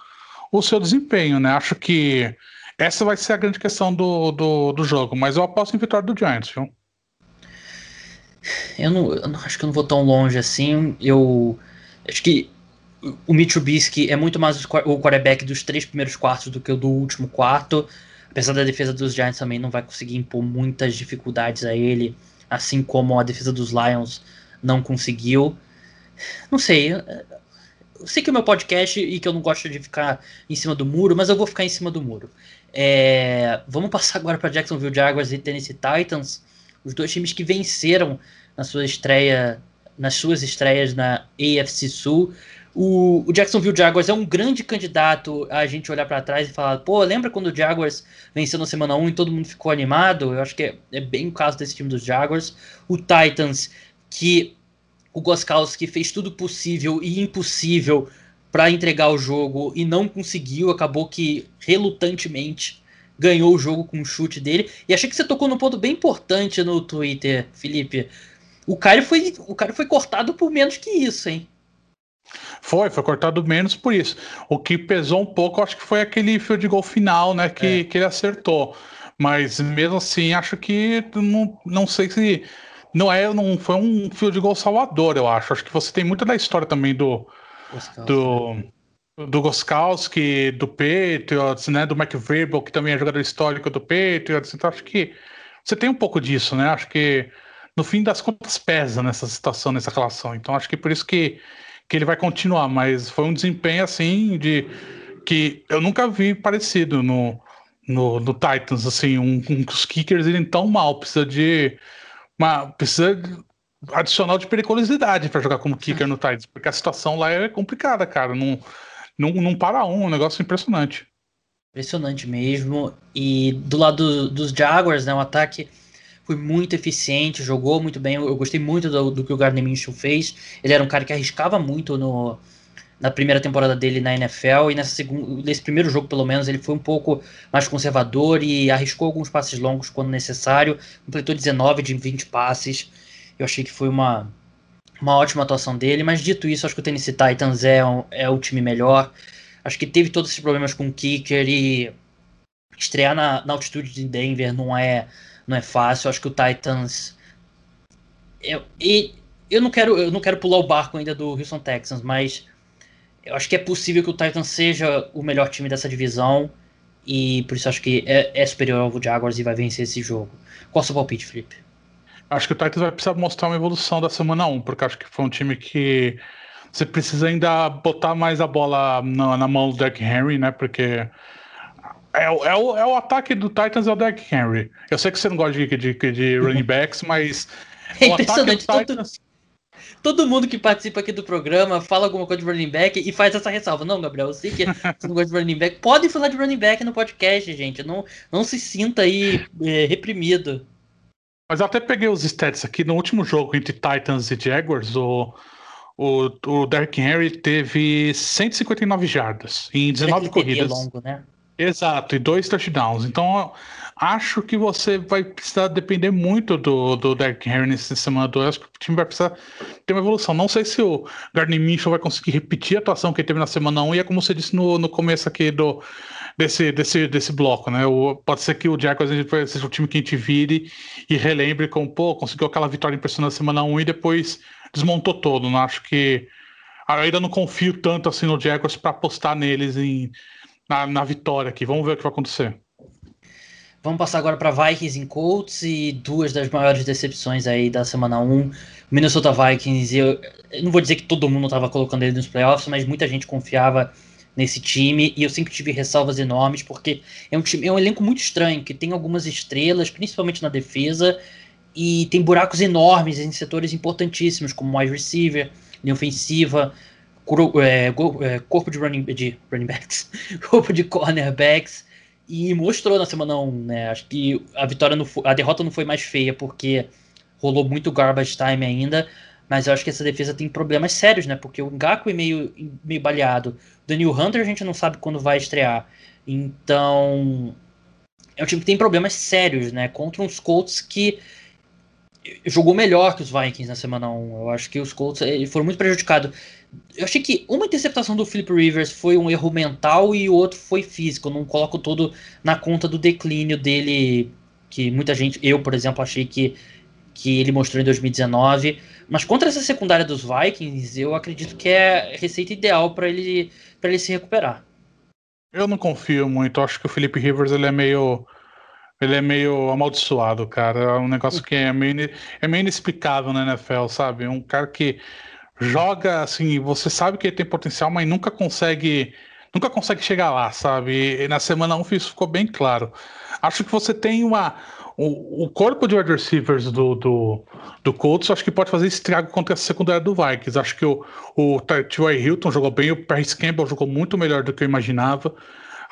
o seu desempenho, né? Acho que essa vai ser a grande questão do, do, do jogo, mas eu aposto em vitória do Giants, viu? Eu não, eu não, acho que eu não vou tão longe assim. Eu acho que o Mitch Trubisky é muito mais o quarterback dos três primeiros quartos do que o do último quarto. Apesar da defesa dos Giants também não vai conseguir impor muitas dificuldades a ele, assim como a defesa dos Lions não conseguiu. Não sei. Eu sei que é o meu podcast e que eu não gosto de ficar em cima do muro, mas eu vou ficar em cima do muro. É, vamos passar agora para Jacksonville Jaguars e Tennessee Titans, os dois times que venceram na sua estreia, nas suas estreias na AFC Sul. O, o, Jacksonville Jaguars é um grande candidato a gente olhar para trás e falar, pô, lembra quando o Jaguars venceu na semana 1 e todo mundo ficou animado? Eu acho que é, é bem o caso desse time dos Jaguars. O Titans, que o Goskowski fez tudo possível e impossível para entregar o jogo e não conseguiu, acabou que relutantemente ganhou o jogo com o chute dele. E achei que você tocou num ponto bem importante no Twitter, Felipe. O cara foi, o cara foi cortado por menos que isso, hein? Foi, foi cortado menos por isso. O que pesou um pouco, acho que foi aquele field goal final, né, que, é. que ele acertou. Mas mesmo assim, acho que não, não sei se não é, não foi um field goal salvador, eu acho. Acho que você tem muita da história também do do né? do Goskowski, do Patriots, né, do McVable, que também é jogador histórico do Patriots. Então acho que você tem um pouco disso, né? Acho que no fim das contas pesa nessa situação, nessa relação. Então acho que por isso que que ele vai continuar, mas foi um desempenho assim de que eu nunca vi parecido no, no, no Titans, assim, um, um, os kickers irem tão mal, precisa de uma precisa de adicional de periculosidade para jogar como kicker no Titans, porque a situação lá é complicada, cara, não, não, não para um, um negócio impressionante. Impressionante mesmo. E do lado dos Jaguars, né, o ataque foi muito eficiente, jogou muito bem. Eu, gostei muito do, do, que o Gardner Minshew fez. Ele era um cara que arriscava muito no, na primeira temporada dele na NFL e nessa segunda, nesse primeiro jogo, pelo menos, ele foi um pouco mais conservador e arriscou alguns passes longos quando necessário. Completou 19 de 20 passes. Eu achei que foi uma, uma ótima atuação dele, mas dito isso, acho que o Tennessee Titans é, é o time melhor. Acho que teve todos esses problemas com o kicker e estrear na, na altitude de Denver não é não é fácil. Acho que o Titans. Eu, e eu não quero eu não quero pular o barco ainda do Houston Texans, mas eu acho que é possível que o Titans seja o melhor time dessa divisão e por isso acho que é, é superior ao Jaguars e vai vencer esse jogo. Qual é o seu palpite, Felipe? Acho que o Titans vai precisar mostrar uma evolução da semana 1, porque acho que foi um time que você precisa ainda botar mais a bola na, na mão do Derrick Henry, né? Porque É, é, o, é o ataque do Titans é o Derrick Henry. Eu sei que você não gosta de, de, de running backs, mas. É impressionante. Todo, todo mundo que participa aqui do programa fala alguma coisa de running back e faz essa ressalva. Não, Gabriel, eu sei que você não gosta de running back. Pode falar de running back no podcast, gente. Não, não se sinta aí é, reprimido. Mas eu até peguei os stats aqui no último jogo entre Titans e Jaguars. O, o, o Derrick Henry teve 159 jardas em 19 corridas. Longo, né? Exato, e dois touchdowns. Então, acho que você vai precisar depender muito do, do Henry nessa semana 2. Acho que o time vai precisar ter uma evolução. Não sei se o Gardner Minshew vai conseguir repetir a atuação que ele teve na semana 1, um, e é como você disse no, no começo aqui do, desse, desse, desse bloco, né? O, pode ser que o Jaguars seja o time que a gente vire e relembre com, pô, conseguiu aquela vitória impressionante na semana 1 um, e depois desmontou todo. Não acho que. Ainda não confio tanto assim no Jaguars para apostar neles em na, na vitória aqui. Vamos ver o que vai acontecer. Vamos passar agora para Vikings em Colts e duas das maiores decepções aí da semana 1. Minnesota Vikings, eu, eu não vou dizer que todo mundo estava colocando ele nos playoffs, mas muita gente confiava nesse time e eu sempre tive ressalvas enormes porque é um time, é um elenco muito estranho que tem algumas estrelas, principalmente na defesa, e tem buracos enormes em setores importantíssimos como wide receiver, linha ofensiva, corpo de running, de running backs, corpo de cornerbacks, e mostrou na semana 1, né? Acho que a vitória não foi, a derrota não foi mais feia porque rolou muito garbage time ainda, mas eu acho que essa defesa tem problemas sérios, né? Porque o Ngaku é meio, meio baleado, Daniel Hunter a gente não sabe quando vai estrear, então é um time que tem problemas sérios, né? Contra uns Colts que jogou melhor que os Vikings na semana 1. Eu acho que os Colts eh, foram muito prejudicados. Eu achei que uma interceptação do Philip Rivers foi um erro mental e o outro foi físico. Eu não coloco todo na conta do declínio dele, que muita gente, eu por exemplo, achei que, que ele mostrou em 2019. Mas contra essa secundária dos Vikings, eu acredito que é receita ideal para ele, ele se recuperar. Eu não confio muito. Acho que o Philip Rivers ele é meio ele é meio amaldiçoado, cara. É um negócio que é meio, é meio inexplicável na NFL, sabe? Um cara que joga assim, você sabe que ele tem potencial, mas nunca consegue. Nunca consegue chegar lá, sabe? E na semana 1 isso ficou bem claro. Acho que você tem uma. O, o corpo de wide receivers do, do, do Colts acho que pode fazer estrago contra a secundária do Vikings. Acho que o, o T.Y. Hilton jogou bem, o Paris Campbell jogou muito melhor do que eu imaginava.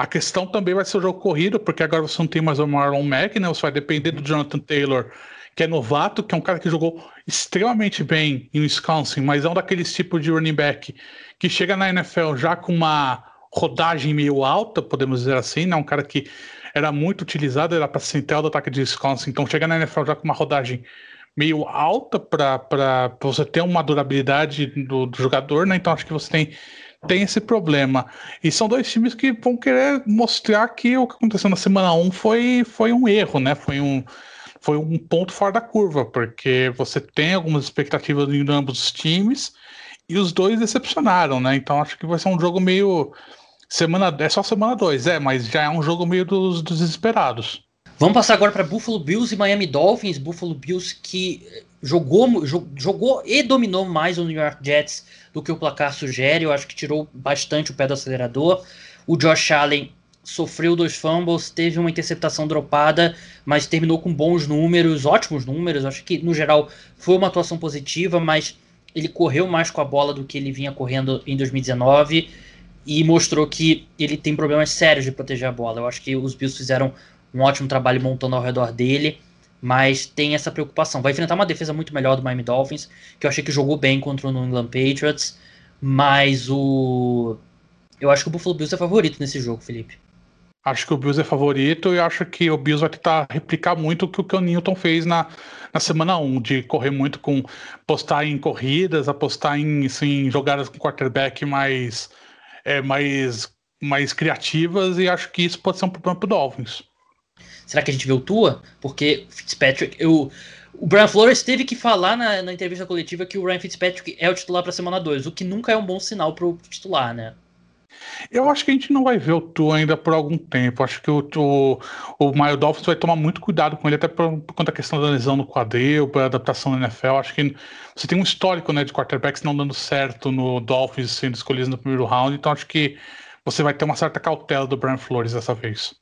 A questão também vai ser o jogo corrido, porque agora você não tem mais o Marlon Mack, né? Você vai depender do Jonathan Taylor, que é novato, que é um cara que jogou extremamente bem em Wisconsin, mas é um daqueles tipos de running back que chega na NFL já com uma rodagem meio alta, podemos dizer assim, né? Um cara que era muito utilizado, era para central do ataque de Wisconsin, então chega na NFL já com uma rodagem meio alta para você ter uma durabilidade do, do jogador, né? Então acho que você tem tem esse problema. E são dois times que vão querer mostrar que o que aconteceu na semana 1 foi, foi um erro, né? Foi um, foi um ponto fora da curva, porque você tem algumas expectativas em ambos os times e os dois decepcionaram, né? Então acho que vai ser um jogo meio. Semana, é só semana 2, é, mas já é um jogo meio dos, dos desesperados. Vamos passar agora para Buffalo Bills e Miami Dolphins. Buffalo Bills que jogou, jogou e dominou mais o New York Jets do que o placar sugere. Eu acho que tirou bastante o pé do acelerador. O Josh Allen sofreu dois fumbles, teve uma interceptação dropada, mas terminou com bons números, ótimos números. Acho que no geral foi uma atuação positiva, mas ele correu mais com a bola do que ele vinha correndo em 2019 e mostrou que ele tem problemas sérios de proteger a bola. Eu acho que os Bills fizeram um ótimo trabalho montando ao redor dele mas tem essa preocupação. Vai enfrentar uma defesa muito melhor do Miami Dolphins, que eu achei que jogou bem contra o New England Patriots, mas o eu acho que o Buffalo Bills é favorito nesse jogo, Felipe. Acho que o Bills é favorito e acho que o Bills vai tentar replicar muito o que o Newton fez na, na semana 1, de correr muito com postar em corridas, apostar em assim, jogadas com quarterback mais, é, mais, mais criativas, e acho que isso pode ser um problema para o Dolphins. Será que a gente vê o Tua? Porque Fitzpatrick, eu, o Brian Flores teve que falar na, na entrevista coletiva que o Ryan Fitzpatrick é o titular para semana 2, o que nunca é um bom sinal para o titular, né? Eu acho que a gente não vai ver o Tua ainda por algum tempo. Acho que o, o, o Mario Dolphins vai tomar muito cuidado com ele, até por, por conta da questão da lesão no quadril, para adaptação na NFL. Acho que você tem um histórico né, de quarterbacks não dando certo no Dolphins sendo escolhidos no primeiro round, então acho que você vai ter uma certa cautela do Brian Flores dessa vez.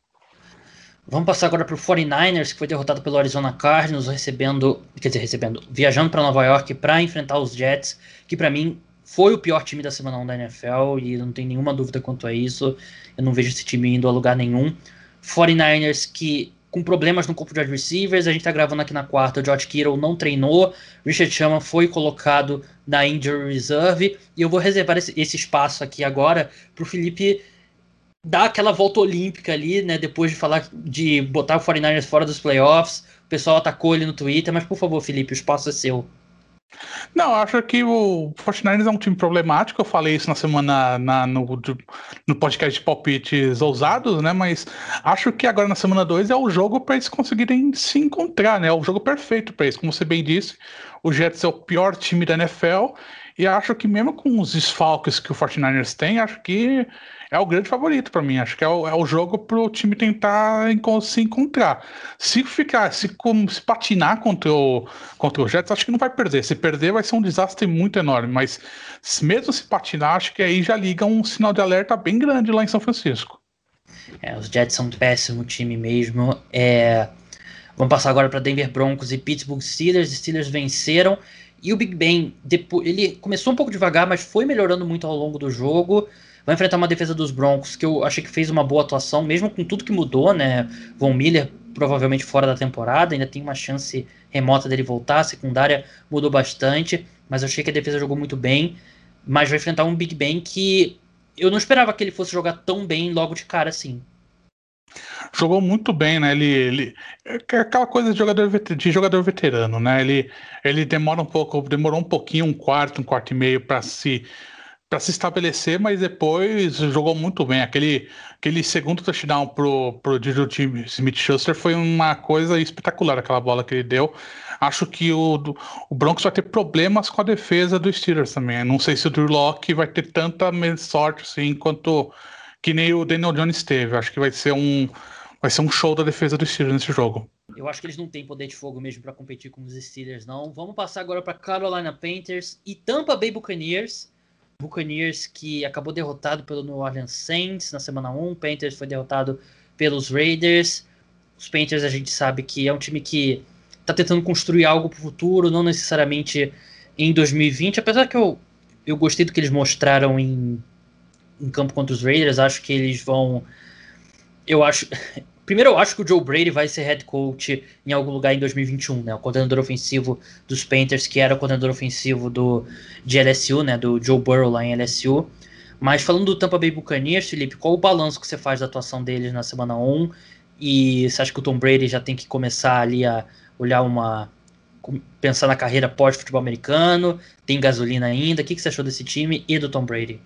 Vamos passar agora para o 49ers, que foi derrotado pelo Arizona Cardinals, recebendo, quer dizer, recebendo, viajando para Nova York para enfrentar os Jets, que para mim foi o pior time da semana 1 da NFL e não tem nenhuma dúvida quanto a isso. Eu não vejo esse time indo a lugar nenhum. 49ers que com problemas no corpo de wide receivers, a gente tá gravando aqui na quarta, o George Kittle não treinou, Richard Sherman foi colocado na injury reserve e eu vou reservar esse, esse espaço aqui agora pro Felipe dar aquela volta olímpica ali, né, depois de falar de botar o 49ers fora dos playoffs. O pessoal atacou ele no Twitter, mas por favor, Felipe, o espaço é seu. Não, acho que o 49ers é um time problemático. Eu falei isso na semana na, no, no podcast de palpites ousados, né? Mas acho que agora na semana 2 é o jogo para eles conseguirem se encontrar, né? É o jogo perfeito para eles. Como você bem disse, o Jets é o pior time da NFL. E acho que mesmo com os desfalques que o 49ers tem, acho que é o grande favorito para mim. Acho que é o, é o jogo para o time tentar se encontrar. Se ficar, se, se patinar contra o, contra o Jets, acho que não vai perder. Se perder, vai ser um desastre muito enorme. Mas mesmo se patinar, acho que aí já liga um sinal de alerta bem grande lá em São Francisco. É, os Jets são um péssimo time mesmo. É... Vamos passar agora para Denver Broncos e Pittsburgh Steelers. Os Steelers venceram. E o Big Ben, depois, ele começou um pouco devagar, mas foi melhorando muito ao longo do jogo. Vai enfrentar uma defesa dos Broncos que eu achei que fez uma boa atuação, mesmo com tudo que mudou, né? Von Miller provavelmente fora da temporada, ainda tem uma chance remota dele voltar. A secundária mudou bastante, mas eu achei que a defesa jogou muito bem. Mas vai enfrentar um Big Ben que eu não esperava que ele fosse jogar tão bem logo de cara assim. Jogou muito bem, né? Ele, ele é aquela coisa de jogador, de jogador veterano, né? Ele, ele demora um pouco, demorou um pouquinho, um quarto, um quarto e meio para se para se estabelecer, mas depois jogou muito bem. Aquele, aquele segundo touchdown pro, pro Juju Smith Schuster foi uma coisa espetacular, aquela bola que ele deu. Acho que o, o Broncos vai ter problemas com a defesa do Steelers também. Não sei se o Drew Locke vai ter tanta sorte assim quanto que nem o Daniel Jones teve. Acho que vai ser um vai ser um show da defesa do Steelers nesse jogo. Eu acho que eles não têm poder de fogo mesmo para competir com os Steelers, não. Vamos passar agora para Carolina Panthers e Tampa Bay Buccaneers. Buccaneers que acabou derrotado pelo New Orleans Saints na semana 1, Panthers foi derrotado pelos Raiders. Os Panthers a gente sabe que é um time que está tentando construir algo para o futuro, não necessariamente em 2020, apesar que eu, eu gostei do que eles mostraram em, em campo contra os Raiders, acho que eles vão. Eu acho. Primeiro, eu acho que o Joe Brady vai ser head coach em algum lugar em 2021, né? O coordenador ofensivo dos Panthers, que era o coordenador ofensivo do, de LSU, né? Do Joe Burrow lá em LSU. Mas falando do Tampa Bay Buccaneers, Felipe, qual o balanço que você faz da atuação deles na semana 1? E você acha que o Tom Brady já tem que começar ali a olhar uma. pensar na carreira pós-futebol americano? Tem gasolina ainda? O que, que você achou desse time e do Tom Brady?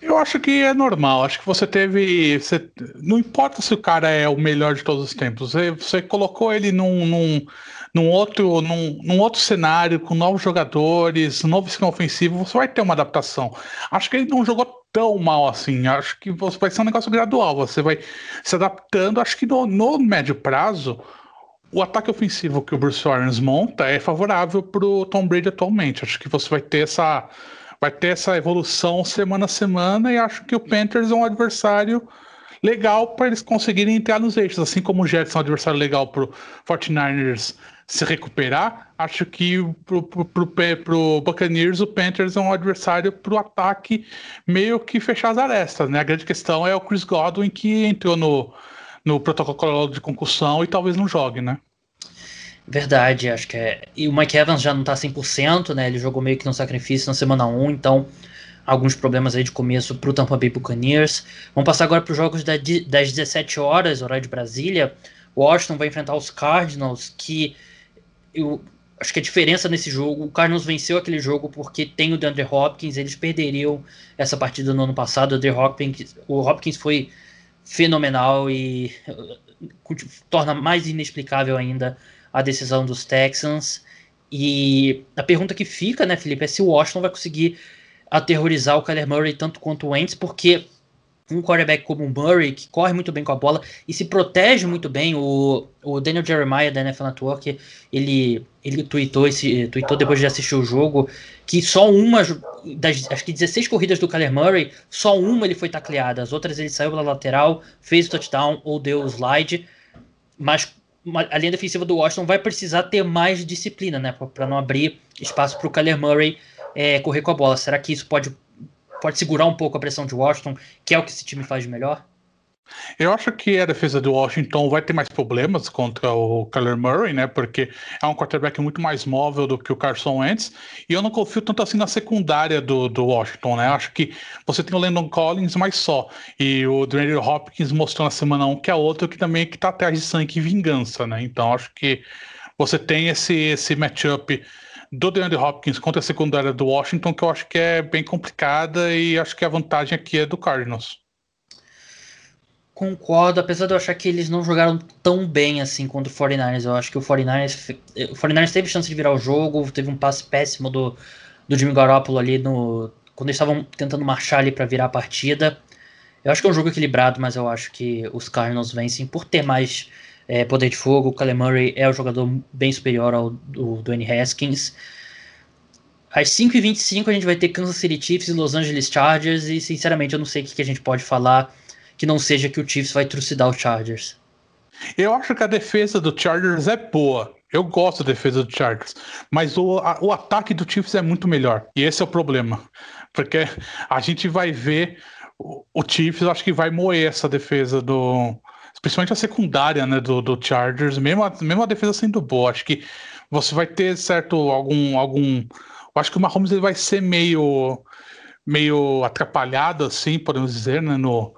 Eu acho que é normal. Acho que você teve. Você, não importa se o cara é o melhor de todos os tempos. Você, você colocou ele num, num, num, outro, num, num outro cenário, com novos jogadores, novo esquema ofensivo, você vai ter uma adaptação. Acho que ele não jogou tão mal assim. Acho que vai ser um negócio gradual. Você vai se adaptando. Acho que no, no médio prazo. O ataque ofensivo que o Bruce Arians monta é favorável para o Tom Brady atualmente. Acho que você vai ter essa, vai ter essa evolução semana a semana e acho que o Panthers é um adversário legal para eles conseguirem entrar nos eixos, assim como o Jets é um adversário legal para o 49ers se recuperar, acho que pro, pro Buccaneers o Panthers é um adversário para o ataque meio que fechar as arestas, né? A grande questão é o Chris Godwin que entrou no, no protocolo de concussão e talvez não jogue, né? Verdade, acho que é. E o Mike Evans já não tá 100%, né? Ele jogou meio que no sacrifício na semana 1, então alguns problemas aí de começo pro Tampa Bay Buccaneers. Vamos passar agora para os jogos das 17 horas, horário de Brasília. Washington vai enfrentar os Cardinals, que eu acho que a diferença nesse jogo, o Cardinals venceu aquele jogo porque tem o DeAndre Hopkins, eles perderiam essa partida no ano passado. O DeAndre Hopkins, o Hopkins foi fenomenal e uh, torna mais inexplicável ainda a decisão dos Texans. E a pergunta que fica, né, Felipe, é se o Washington vai conseguir aterrorizar o Kyler Murray tanto quanto o Wentz, porque um quarterback como o Murray, que corre muito bem com a bola e se protege muito bem, o, o Daniel Jeremiah da NFL Network, ele, ele tweetou, esse, tweetou depois de assistir o jogo, que só uma das acho que 16 corridas do Kyler Murray, só uma ele foi tacleada, as outras ele saiu pela lateral, fez o touchdown ou deu o slide, mas a linha defensiva do Washington vai precisar ter mais disciplina, né? Para não abrir espaço para o Kyler Murray é, correr com a bola. Será que isso pode, pode segurar um pouco a pressão de Washington, que é o que esse time faz de melhor? Eu acho que a defesa do Washington vai ter mais problemas contra o Kyler Murray, né? Porque é um quarterback muito mais móvel do que o Carson Wentz. E eu não confio tanto assim na secundária do, do Washington, né? Eu acho que você tem o Landon Collins, mas só. E o DeAndre Hopkins mostrou na semana 1 que é outro que também que tá atrás de sangue e vingança, né? Então acho que você tem esse, esse matchup do DeAndre Hopkins contra a secundária do Washington que eu acho que é bem complicada e acho que a vantagem aqui é do Cardinals. Concordo, apesar de eu achar que eles não jogaram tão bem assim contra o 49ers. Eu acho que o 49ers, o 49ers teve chance de virar o jogo, teve um passe péssimo do, do Jimmy Garoppolo ali no quando eles estavam tentando marchar ali para virar a partida. Eu acho que é um jogo equilibrado, mas eu acho que os Cardinals vencem por ter mais é, poder de fogo. O Kyler Murray é o jogador bem superior ao do Dwayne Haskins. Às 5h25 a gente vai ter Kansas City Chiefs e Los Angeles Chargers e sinceramente eu não sei o que, que a gente pode falar que não seja que o Chiefs vai trucidar o Chargers. Eu acho que a defesa do Chargers é boa. Eu gosto da defesa do Chargers, mas o, a, o ataque do Chiefs é muito melhor. E esse é o problema. Porque a gente vai ver o, o Chiefs, acho que vai moer essa defesa do. Principalmente a secundária né, do, do Chargers, mesmo a, mesmo a defesa sendo boa. Acho que você vai ter certo algum. algum acho que o Mahomes ele vai ser meio meio atrapalhado, assim, podemos dizer, né, no,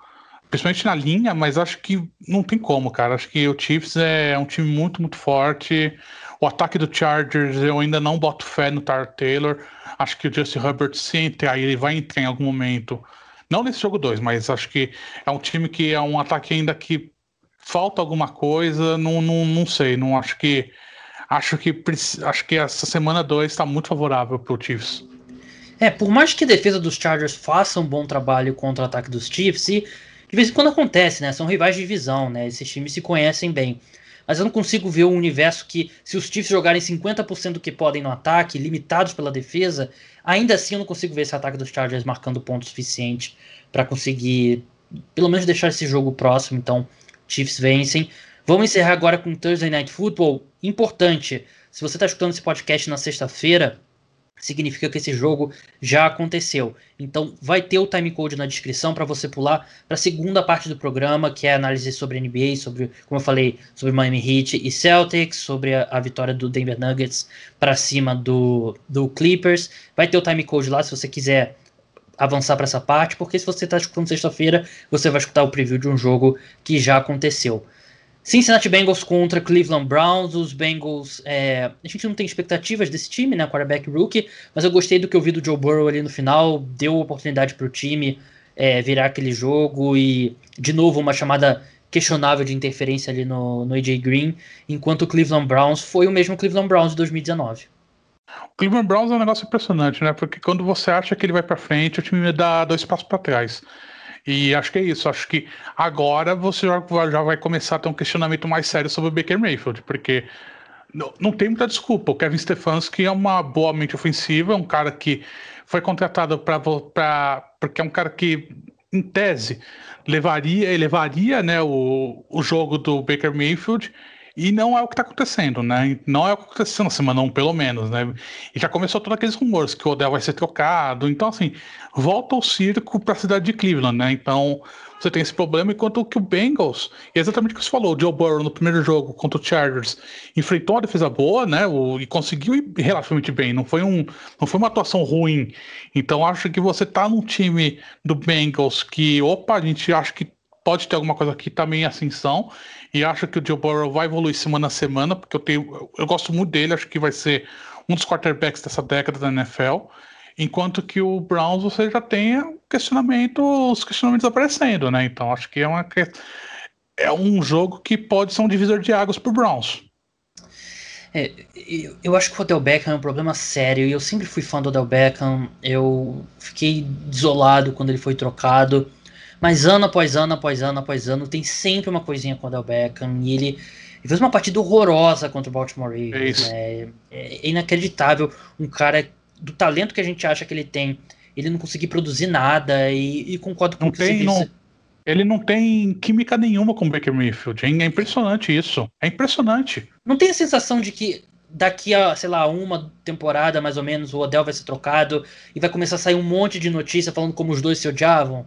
principalmente na linha, mas acho que não tem como, cara. Acho que o Chiefs é um time muito, muito forte. O ataque do Chargers, eu ainda não boto fé no Tar Taylor. Acho que o Justin Herbert, se entrar, ele vai entrar em algum momento. Não nesse jogo 2, mas acho que é um time que é um ataque ainda que falta alguma coisa. Não, não, não sei, não acho que. Acho que, acho que essa semana 2 está muito favorável para o Chiefs. É, por mais que a defesa dos Chargers faça um bom trabalho contra o ataque dos Chiefs, e de vez em quando acontece, né? São rivais de divisão, né? Esses times se conhecem bem. Mas eu não consigo ver um universo que, se os Chiefs jogarem 50% do que podem no ataque, limitados pela defesa, ainda assim eu não consigo ver esse ataque dos Chargers marcando ponto suficiente para conseguir, pelo menos, deixar esse jogo próximo. Então, Chiefs vencem. Vamos encerrar agora com Thursday Night Football. Importante, se você está escutando esse podcast na sexta-feira, significa que esse jogo já aconteceu. Então vai ter o timecode na descrição para você pular para a segunda parte do programa, que é análise sobre NBA, sobre, como eu falei, sobre Miami Heat e Celtics, sobre a, a vitória do Denver Nuggets para cima do, do Clippers. Vai ter o timecode lá se você quiser avançar para essa parte, porque se você está escutando sexta-feira, você vai escutar o preview de um jogo que já aconteceu. Cincinnati Bengals contra Cleveland Browns. Os Bengals. É, a gente não tem expectativas desse time, né? Quarterback rookie. Mas eu gostei do que eu vi do Joe Burrow ali no final. Deu oportunidade para o time é, virar aquele jogo. E, de novo, uma chamada questionável de interferência ali no, no AJ Green. Enquanto o Cleveland Browns foi o mesmo Cleveland Browns de 2019. O Cleveland Browns é um negócio impressionante, né? Porque quando você acha que ele vai para frente, o time dá dois passos para trás. E acho que é isso. Acho que agora você já vai começar a ter um questionamento mais sério sobre o Baker Mayfield, porque não, não tem muita desculpa. O Kevin Stefanski é uma boa mente ofensiva, é um cara que foi contratado para porque é um cara que, em tese, levaria, levaria né, o, o jogo do Baker Mayfield e não é o que está acontecendo, né? Não é o que aconteceu na semana 1, pelo menos, né? E já começou todos aqueles rumores que o Odell vai ser trocado. Então, assim, volta o circo para a cidade de Cleveland, né? Então, você tem esse problema, enquanto que o Bengals, exatamente o que você falou, o Joe Burrow no primeiro jogo contra o Chargers enfrentou uma defesa boa, né? O, e conseguiu ir relativamente bem. Não foi, um, não foi uma atuação ruim. Então, acho que você tá num time do Bengals que, opa, a gente acha que pode ter alguma coisa aqui também em ascensão. E acho que o Joe Burrow vai evoluir semana a semana, porque eu tenho. Eu gosto muito dele, acho que vai ser um dos quarterbacks dessa década da NFL. Enquanto que o Browns você já tem questionamento, os questionamentos aparecendo, né? Então acho que é uma é um jogo que pode ser um divisor de águas para o Browns. É, eu acho que o Odell Beckham é um problema sério e eu sempre fui fã do Odell Beckham. Eu fiquei desolado quando ele foi trocado. Mas ano após ano, após ano, após ano, tem sempre uma coisinha com o Odell Beckham. E ele, ele fez uma partida horrorosa contra o Baltimore Ravens. É, né? é, inacreditável. Um cara do talento que a gente acha que ele tem, ele não conseguir produzir nada. E, e concordo com não o que tem, você não, Ele não tem química nenhuma com o Baker Mayfield. É impressionante isso. É impressionante. Não tem a sensação de que daqui a, sei lá, uma temporada mais ou menos, o Odell vai ser trocado e vai começar a sair um monte de notícia falando como os dois se odiavam?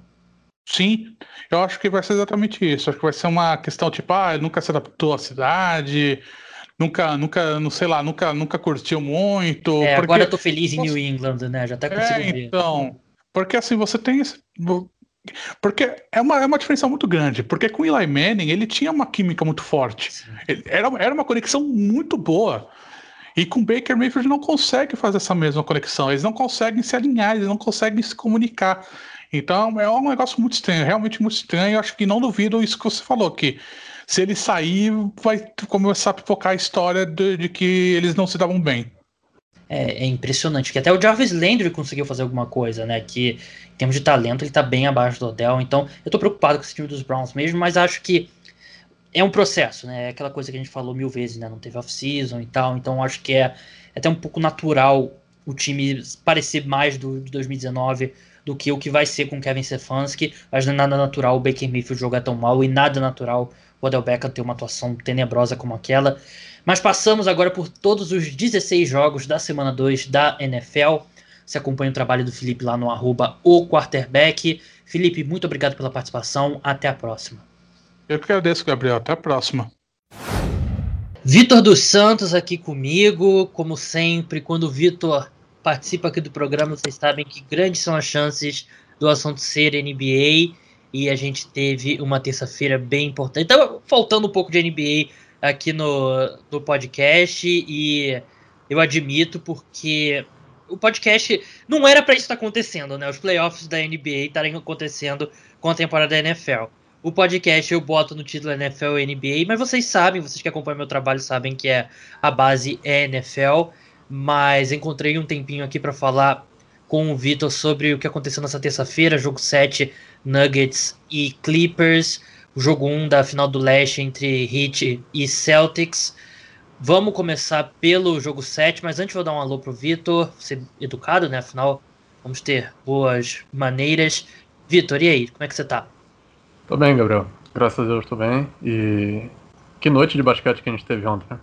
Sim, eu acho que vai ser exatamente isso. Acho que vai ser uma questão tipo, ah, nunca se adaptou à cidade, nunca, nunca, não sei lá, nunca, nunca curtiu muito. É, porque... agora eu tô feliz em New England, né? Já até consigo é, ver. Então, porque assim, você tem esse. Porque é uma, é uma diferença muito grande. Porque com Eli Manning, ele tinha uma química muito forte. era, era uma conexão muito boa. E com Baker Mayfield não consegue fazer essa mesma conexão. Eles não conseguem se alinhar, eles não conseguem se comunicar. Então é um negócio muito estranho, realmente muito estranho. Eu acho que não duvido isso que você falou, que se ele sair, vai começar a pipocar a história de, de que eles não se davam bem. É, é, impressionante, que até o Jarvis Landry conseguiu fazer alguma coisa, né? Que em termos de talento ele tá bem abaixo do Odell. Então eu tô preocupado com esse time dos Browns mesmo, mas acho que é um processo, né? É aquela coisa que a gente falou mil vezes, né? Não teve off-season e tal, então acho que é, é até um pouco natural o time parecer mais do de 2019 do que o que vai ser com Kevin Stefanski, mas não é nada natural o Baker Mayfield jogar tão mal e nada natural o Odell Beckham ter uma atuação tenebrosa como aquela. Mas passamos agora por todos os 16 jogos da semana 2 da NFL. Você acompanha o trabalho do Felipe lá no arroba o quarterback. Felipe, muito obrigado pela participação. Até a próxima. Eu que agradeço, Gabriel. Até a próxima. Vitor dos Santos aqui comigo. Como sempre, quando o Vitor participa aqui do programa, vocês sabem que grandes são as chances do assunto ser NBA. E a gente teve uma terça-feira bem importante. Tava faltando um pouco de NBA aqui no, no podcast. E eu admito porque o podcast não era para isso estar acontecendo, né? Os playoffs da NBA estarem acontecendo com a temporada da NFL. O podcast eu boto no título NFL NBA, mas vocês sabem, vocês que acompanham meu trabalho sabem que é a base é NFL. Mas encontrei um tempinho aqui para falar com o Vitor sobre o que aconteceu nessa terça-feira, jogo 7, Nuggets e Clippers, o jogo 1 da final do Leste entre Heat e Celtics. Vamos começar pelo jogo 7, mas antes vou dar um alô pro Vitor, ser educado, né? Afinal, vamos ter boas maneiras. Vitor, e aí, como é que você tá? Tô bem, Gabriel. Graças a Deus tô bem. E que noite de basquete que a gente teve ontem, né?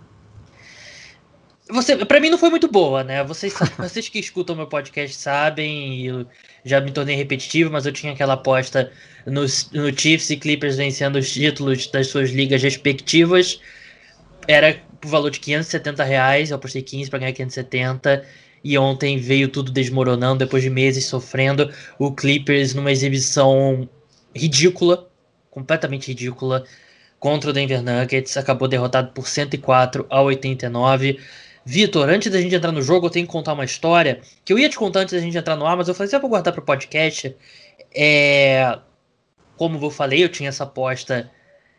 Você, pra mim não foi muito boa, né? Vocês, vocês que escutam meu podcast sabem, eu já me tornei repetitivo, mas eu tinha aquela aposta no, no Chiefs e Clippers vencendo os títulos das suas ligas respectivas. Era por valor de 570 reais, eu apostei 15 para ganhar 570. E ontem veio tudo desmoronando depois de meses sofrendo. O Clippers numa exibição ridícula, completamente ridícula contra o Denver Nuggets, acabou derrotado por 104 a 89. Vitor, antes da gente entrar no jogo, eu tenho que contar uma história que eu ia te contar antes da gente entrar no ar, mas eu falei, se eu vou guardar para o podcast. É... Como eu falei, eu tinha essa aposta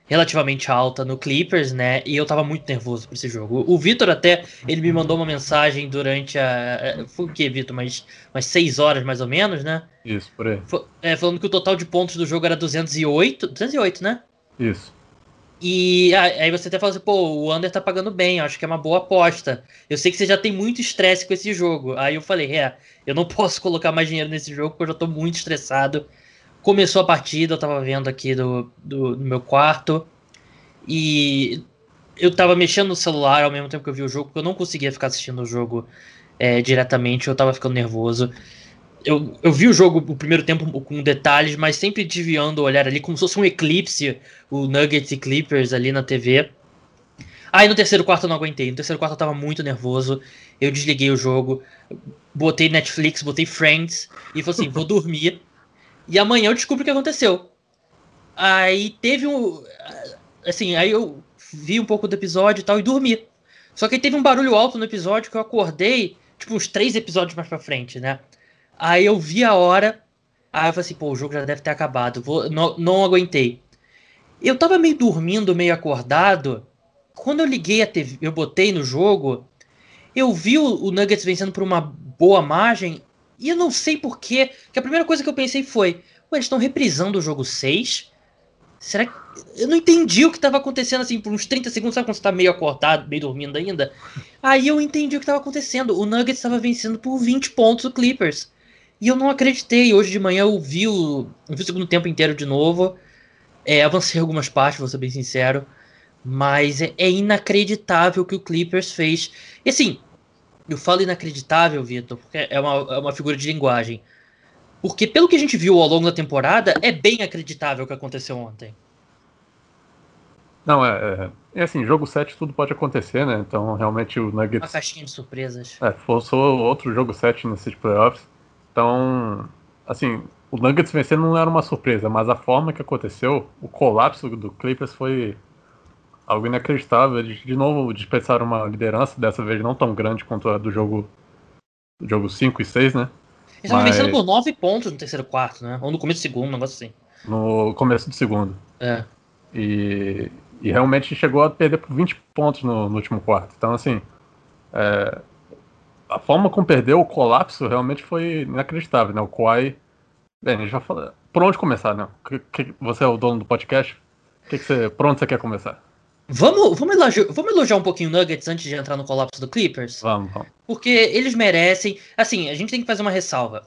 relativamente alta no Clippers, né? E eu tava muito nervoso para esse jogo. O Vitor até, ele me mandou uma mensagem durante a... Foi o que, Vitor? Mais, umas seis horas, mais ou menos, né? Isso, por aí. É, falando que o total de pontos do jogo era 208. 208, né? Isso. E aí você até fala assim, pô, o Under tá pagando bem, acho que é uma boa aposta. Eu sei que você já tem muito estresse com esse jogo. Aí eu falei, é, eu não posso colocar mais dinheiro nesse jogo porque eu já tô muito estressado. Começou a partida, eu tava vendo aqui do, do, do meu quarto. E eu tava mexendo no celular ao mesmo tempo que eu vi o jogo, porque eu não conseguia ficar assistindo o jogo é, diretamente, eu tava ficando nervoso. Eu, eu vi o jogo, o primeiro tempo, com detalhes, mas sempre desviando o olhar ali, como se fosse um eclipse, o Nuggets e Clippers ali na TV. Aí no terceiro quarto eu não aguentei. No terceiro quarto eu tava muito nervoso. Eu desliguei o jogo, botei Netflix, botei Friends e falei assim: vou dormir. E amanhã eu descubro o que aconteceu. Aí teve um. Assim, aí eu vi um pouco do episódio e tal e dormi. Só que aí teve um barulho alto no episódio que eu acordei, tipo, uns três episódios mais pra frente, né? Aí eu vi a hora. Aí eu falei assim, pô, o jogo já deve ter acabado. Vou, não, não aguentei. Eu tava meio dormindo, meio acordado. Quando eu liguei a TV, eu botei no jogo, eu vi o, o Nuggets vencendo por uma boa margem. E eu não sei porquê, que a primeira coisa que eu pensei foi: Ué, eles estão reprisando o jogo 6? Será que. Eu não entendi o que estava acontecendo assim por uns 30 segundos, sabe quando você tá meio acordado, meio dormindo ainda? Aí eu entendi o que estava acontecendo. O Nuggets estava vencendo por 20 pontos o Clippers. E eu não acreditei. Hoje de manhã eu vi o, eu vi o segundo tempo inteiro de novo. É, avancei algumas partes, vou ser bem sincero. Mas é, é inacreditável o que o Clippers fez. E assim, eu falo inacreditável, Vitor, porque é uma, é uma figura de linguagem. Porque pelo que a gente viu ao longo da temporada, é bem acreditável o que aconteceu ontem. Não, é, é, é assim, jogo 7 tudo pode acontecer, né? Então realmente o Nuggets. Uma caixinha de surpresas. É, forçou outro jogo 7 nesses playoffs. Então, assim, o Nuggets vencer não era uma surpresa, mas a forma que aconteceu, o colapso do Clippers foi algo inacreditável. Eles de novo dispensaram uma liderança, dessa vez não tão grande quanto a do jogo, do jogo 5 e 6, né? Eles estavam mas... vencendo por 9 pontos no terceiro quarto, né? Ou no começo do segundo, um negócio assim. No começo do segundo. É. E, e realmente chegou a perder por 20 pontos no, no último quarto. Então, assim, é, a forma como perdeu o colapso realmente foi inacreditável, né? O Kawhi. Bem, a gente já falou. Por onde começar, né? Que, que, você é o dono do podcast. Que que você, por onde você quer começar? Vamos, vamos, elogiar, vamos elogiar um pouquinho o Nuggets antes de entrar no colapso do Clippers? Vamos, vamos. Porque eles merecem. Assim, a gente tem que fazer uma ressalva.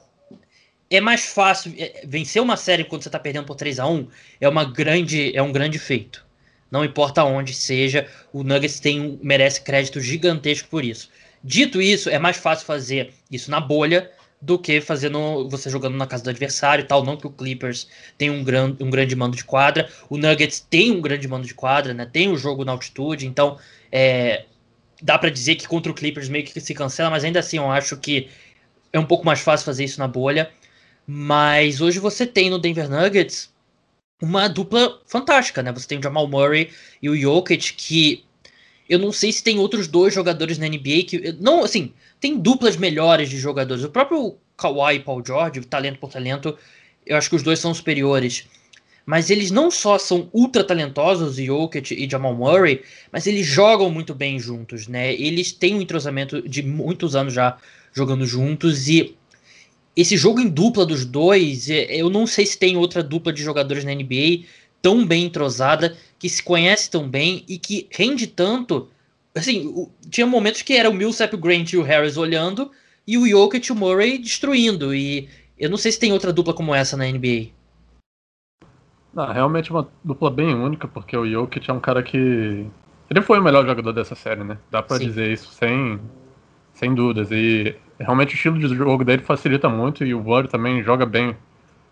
É mais fácil. É, vencer uma série quando você tá perdendo por 3 a 1 é, uma grande, é um grande feito. Não importa onde seja, o Nuggets tem, merece crédito gigantesco por isso. Dito isso, é mais fácil fazer isso na bolha do que fazendo você jogando na casa do adversário e tal. Não que o Clippers tem um, gran, um grande mando de quadra, o Nuggets tem um grande mando de quadra, né? Tem o jogo na altitude, então é, dá para dizer que contra o Clippers meio que se cancela, mas ainda assim eu acho que é um pouco mais fácil fazer isso na bolha. Mas hoje você tem no Denver Nuggets uma dupla fantástica, né? Você tem o Jamal Murray e o Jokic, que eu não sei se tem outros dois jogadores na NBA que. Não, assim, tem duplas melhores de jogadores. O próprio Kawhi e Paul George, talento por talento, eu acho que os dois são superiores. Mas eles não só são ultra talentosos, Jokic e Jamal Murray, mas eles jogam muito bem juntos, né? Eles têm um entrosamento de muitos anos já jogando juntos e esse jogo em dupla dos dois, é, eu não sei se tem outra dupla de jogadores na NBA tão bem entrosada, que se conhece tão bem e que rende tanto. Assim, tinha momentos que era o Millsap, o Grant e o Harris olhando e o Jokic e o Murray destruindo. E eu não sei se tem outra dupla como essa na NBA. Não, realmente uma dupla bem única, porque o Jokic é um cara que. Ele foi o melhor jogador dessa série, né? Dá pra Sim. dizer isso sem, sem dúvidas. E realmente o estilo de jogo dele facilita muito e o Murray também joga bem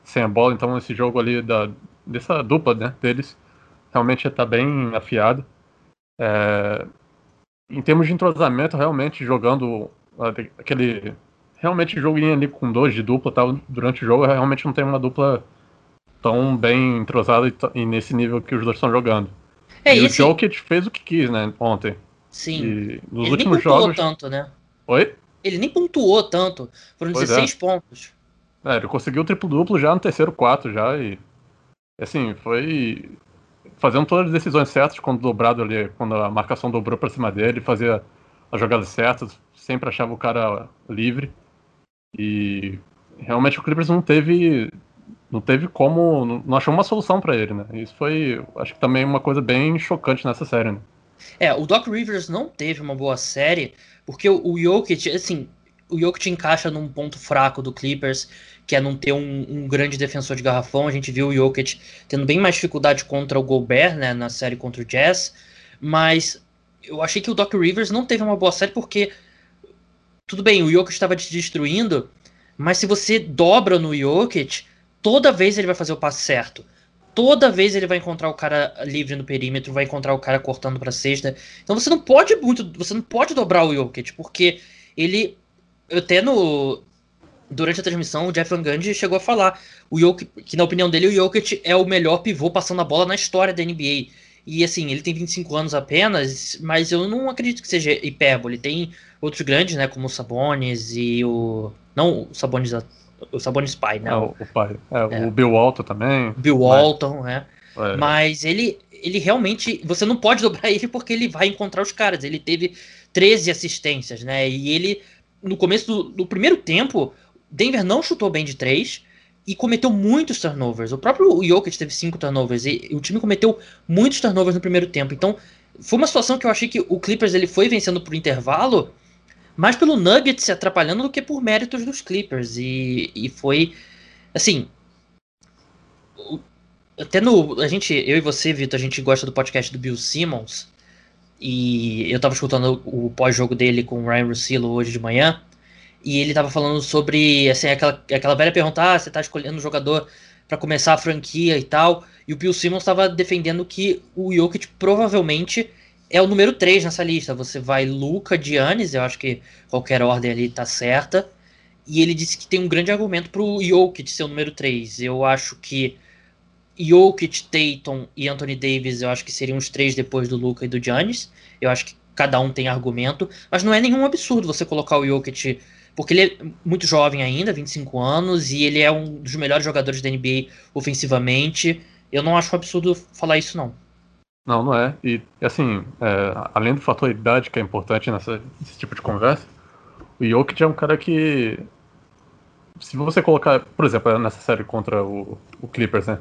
sem a bola, então esse jogo ali da, dessa dupla né, deles realmente está bem afiado. É, em termos de entrosamento, realmente jogando aquele realmente joguinho ali com dois de dupla tal, durante o jogo, realmente não tem uma dupla tão bem entrosada e, nesse nível que os dois estão jogando. É, e esse... o Jokic fez o que quis, né, ontem. Sim. E nos Ele últimos nem jogos tanto, né? Oi? Ele nem pontuou tanto. Foram pois 16 é. pontos. É, ele conseguiu o triplo-duplo já no terceiro quarto já e... Assim, foi... Fazendo todas as decisões certas quando dobrado ali, quando a marcação dobrou pra cima dele, fazia as jogadas certas, sempre achava o cara livre. E realmente o Clippers não teve não teve como, não achou uma solução para ele, né? Isso foi, acho que também uma coisa bem chocante nessa série, né? É, o Doc Rivers não teve uma boa série, porque o, o Jokic, assim, o Jokic encaixa num ponto fraco do Clippers, que é não ter um, um, grande defensor de garrafão. A gente viu o Jokic tendo bem mais dificuldade contra o Gobert, né, na série contra o Jazz, mas eu achei que o Doc Rivers não teve uma boa série porque tudo bem, o Jokic estava te destruindo, mas se você dobra no Jokic, toda vez ele vai fazer o passe certo toda vez ele vai encontrar o cara livre no perímetro, vai encontrar o cara cortando para cesta. Então você não pode muito, você não pode dobrar o Jokic, porque ele até no durante a transmissão o Jeff Van Gundy chegou a falar o Jokic, que na opinião dele o Jokic é o melhor pivô passando a bola na história da NBA. E assim, ele tem 25 anos apenas, mas eu não acredito que seja hipérbole. Tem outros grandes, né, como o Sabonis e o não o Sabonis o Sabonis pai, né? É, o, o pai. É, é. O Bill Walton também. Bill Walton, né? É. Mas ele, ele realmente. Você não pode dobrar ele porque ele vai encontrar os caras. Ele teve 13 assistências, né? E ele, no começo do, do primeiro tempo, Denver não chutou bem de três e cometeu muitos turnovers. O próprio Jokic teve cinco turnovers e o time cometeu muitos turnovers no primeiro tempo. Então, foi uma situação que eu achei que o Clippers ele foi vencendo por intervalo mais pelo Nuggets se atrapalhando do que por méritos dos Clippers. E, e foi. Assim. até no. A gente, eu e você, Vitor, a gente gosta do podcast do Bill Simmons. E eu tava escutando o pós-jogo dele com o Ryan Russillo hoje de manhã. E ele tava falando sobre assim, aquela, aquela velha pergunta: ah, você tá escolhendo um jogador para começar a franquia e tal. E o Bill Simmons estava defendendo que o Jokic provavelmente é o número 3 nessa lista. Você vai Luca, Giannis, eu acho que qualquer ordem ali tá certa. E ele disse que tem um grande argumento pro Jokic ser o número 3. Eu acho que Jokic, Tatum e Anthony Davis, eu acho que seriam os três depois do Luca e do Giannis. Eu acho que cada um tem argumento, mas não é nenhum absurdo você colocar o Jokic, porque ele é muito jovem ainda, 25 anos, e ele é um dos melhores jogadores da NBA ofensivamente. Eu não acho um absurdo falar isso, não. Não, não é. E, assim, é, além do fator idade que é importante nessa, nesse tipo de conversa, o Jokic é um cara que. Se você colocar, por exemplo, nessa série contra o, o Clippers, né?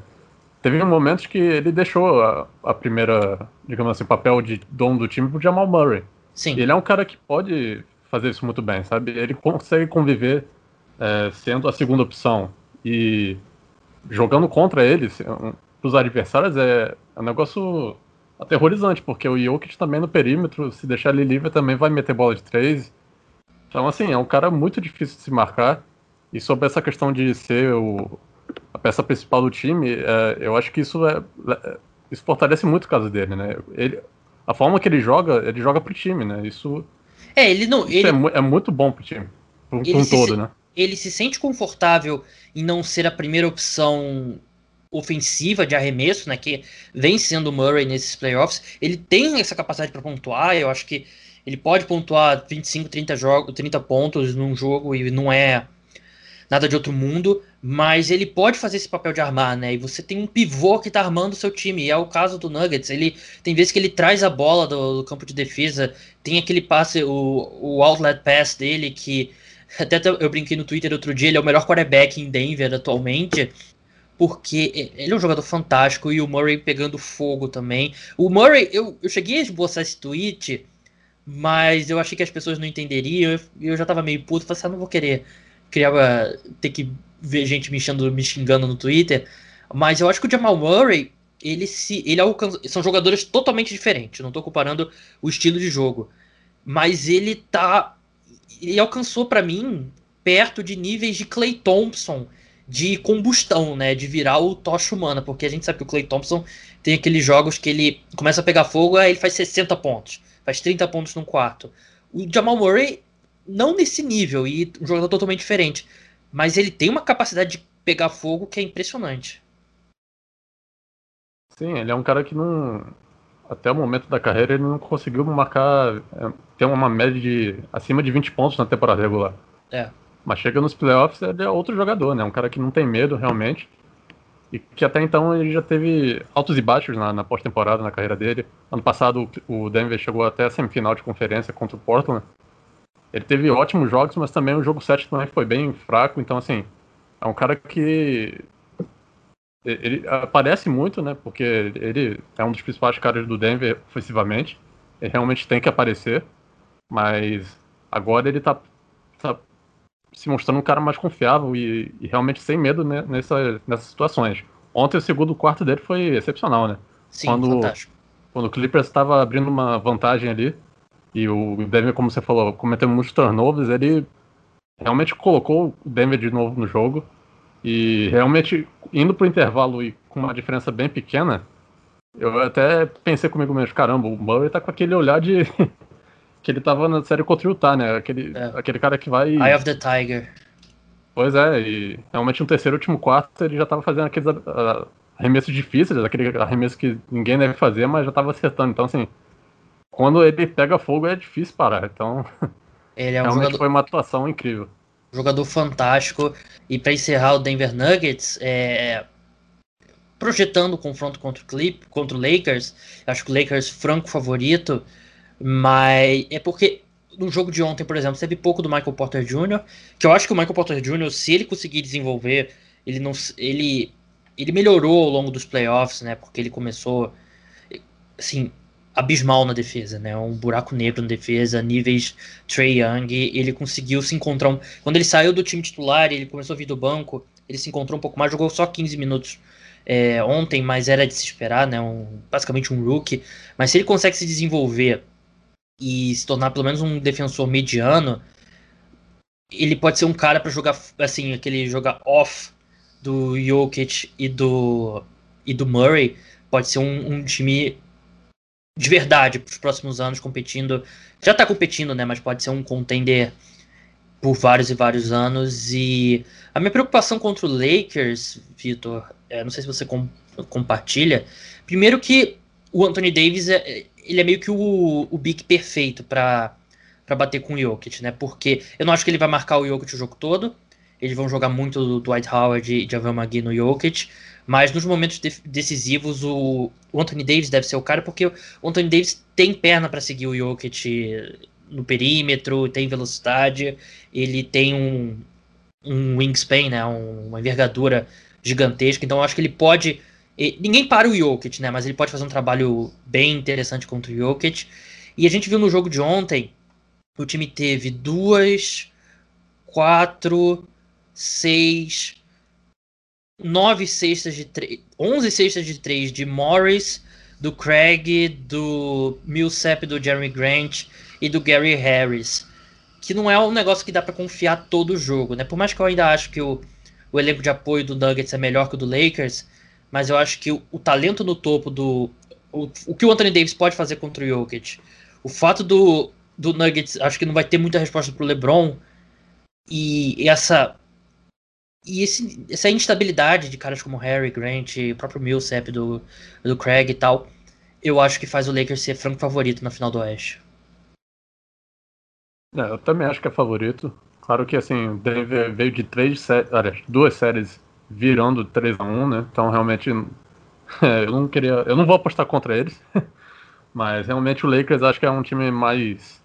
Teve momentos que ele deixou a, a primeira, digamos assim, papel de dono do time pro Jamal Murray. Sim. E ele é um cara que pode fazer isso muito bem, sabe? Ele consegue conviver é, sendo a segunda opção e jogando contra eles, os adversários, é, é um negócio aterrorizante, porque o Jokic também no perímetro, se deixar ele livre, também vai meter bola de três. Então, assim, é um cara muito difícil de se marcar. E sobre essa questão de ser o, a peça principal do time, é, eu acho que isso, é, é, isso fortalece muito o caso dele, né? Ele, a forma que ele joga, ele joga pro time, né? Isso, é, ele não, ele, é, é, muito bom pro time, pro, um todo, se, né? Ele se sente confortável em não ser a primeira opção ofensiva de arremesso, né, que vem sendo o Murray nesses playoffs. Ele tem essa capacidade para pontuar, eu acho que ele pode pontuar 25, 30 jogos, 30 pontos num jogo e não é nada de outro mundo, mas ele pode fazer esse papel de armar, né? E você tem um pivô que tá armando o seu time, e é o caso do Nuggets. Ele tem vezes que ele traz a bola do, do campo de defesa, tem aquele passe, o, o outlet pass dele que até eu brinquei no Twitter outro dia, ele é o melhor quarterback em Denver atualmente. Porque ele é um jogador fantástico e o Murray pegando fogo também. O Murray, eu, eu cheguei a esboçar esse tweet, mas eu achei que as pessoas não entenderiam. Eu, eu já tava meio puto, falei assim, ah, não vou querer criava ter que ver gente me, xingando, me xingando no Twitter. Mas eu acho que o Jamal Murray, ele se. ele alcança, São jogadores totalmente diferentes. Não tô comparando o estilo de jogo. Mas ele tá. Ele alcançou para mim perto de níveis de Clay Thompson de combustão, né? De virar o tocha humana. Porque a gente sabe que o Clay Thompson tem aqueles jogos que ele começa a pegar fogo, aí ele faz 60 pontos. Faz 30 pontos num quarto. O Jamal Murray não nesse nível e um jogador totalmente diferente, mas ele tem uma capacidade de pegar fogo que é impressionante. Sim, ele é um cara que não até o momento da carreira ele não conseguiu marcar é, ter uma média de acima de 20 pontos na temporada regular. É. Mas chega nos playoffs ele é outro jogador, né? Um cara que não tem medo realmente. E que até então ele já teve altos e baixos na, na pós-temporada na carreira dele. Ano passado o Denver chegou até a semifinal de conferência contra o Portland. Ele teve ótimos jogos, mas também o jogo 7 também foi bem fraco, então assim, é um cara que ele aparece muito, né? Porque ele é um dos principais caras do Denver ofensivamente. Ele realmente tem que aparecer, mas agora ele tá, tá se mostrando um cara mais confiável e, e realmente sem medo né, nessa, nessas situações. Ontem o segundo quarto dele foi excepcional, né? Sim, quando, fantástico. Quando o Clippers estava abrindo uma vantagem ali, e o Denver, como você falou, cometeu muitos turnovers, ele realmente colocou o Denver de novo no jogo. E realmente, indo pro intervalo e com uma diferença bem pequena, eu até pensei comigo mesmo, caramba, o Murray tá com aquele olhar de. que ele tava na série contra o Utah, né? Aquele, é. aquele cara que vai. Eye of the Tiger. Pois é, e realmente no terceiro último quarto ele já tava fazendo aqueles uh, arremessos difíceis, aquele arremesso que ninguém deve fazer, mas já tava acertando. Então, assim, quando ele pega fogo é difícil parar. Então, ele é um realmente jogador, foi uma atuação incrível. Jogador fantástico. E para encerrar o Denver Nuggets, é, projetando o confronto contra o Clip, contra o Lakers, acho que o Lakers franco favorito, mas é porque no jogo de ontem, por exemplo, teve pouco do Michael Porter Jr., que eu acho que o Michael Porter Jr., se ele conseguir desenvolver, ele não ele ele melhorou ao longo dos playoffs, né? Porque ele começou assim, abismal na defesa, né? Um buraco negro na defesa, níveis Trey Young. Ele conseguiu se encontrar. Um... Quando ele saiu do time titular, ele começou a vir do banco. ele se encontrou um pouco mais, jogou só 15 minutos é, ontem, mas era de se esperar, né? Um, basicamente um rookie. Mas se ele consegue se desenvolver e se tornar pelo menos um defensor mediano, ele pode ser um cara para jogar assim, aquele jogar off do Jokic e do e do Murray, pode ser um, um time de verdade para os próximos anos competindo. Já está competindo, né? Mas pode ser um contender por vários e vários anos. E a minha preocupação contra o Lakers, Vitor, é, não sei se você com, compartilha. Primeiro que o Anthony Davis é, ele é meio que o, o big perfeito para para bater com o Jokic, né? Porque eu não acho que ele vai marcar o Jokic o jogo todo. Eles vão jogar muito do Dwight Howard e Javel McGee no Jokic. Mas nos momentos de decisivos, o, Anthony Davis deve ser o cara, porque o Anthony Davis tem perna para seguir o Jokic no perímetro, tem velocidade, ele tem um, um wingspan, né? Um, uma envergadura gigantesca. Então acho que ele pode. Ninguém para o Jokic, né? Mas ele pode fazer um trabalho bem interessante contra o Jokic. E a gente viu no jogo de ontem o time teve duas, quatro, seis, nove cestas de três, onze cestas de três de Morris, do Craig, do Millsap, do Jeremy Grant e do Gary Harris. Que não é um negócio que dá para confiar todo o jogo, né? Por mais que eu ainda acho que o, o elenco de apoio do Nuggets é melhor que o do Lakers, mas eu acho que o, o talento no topo do. O, o que o Anthony Davis pode fazer contra o Jokic, o fato do, do Nuggets, acho que não vai ter muita resposta pro LeBron. E essa e esse, essa instabilidade de caras como Harry, Grant, o próprio Millsap do, do Craig e tal, eu acho que faz o Lakers ser franco favorito na final do Oeste. É, eu também acho que é favorito. Claro que assim, Denver veio de três séries, duas séries virando 3 a 1 né? Então realmente é, eu não queria. Eu não vou apostar contra eles. Mas realmente o Lakers acho que é um time mais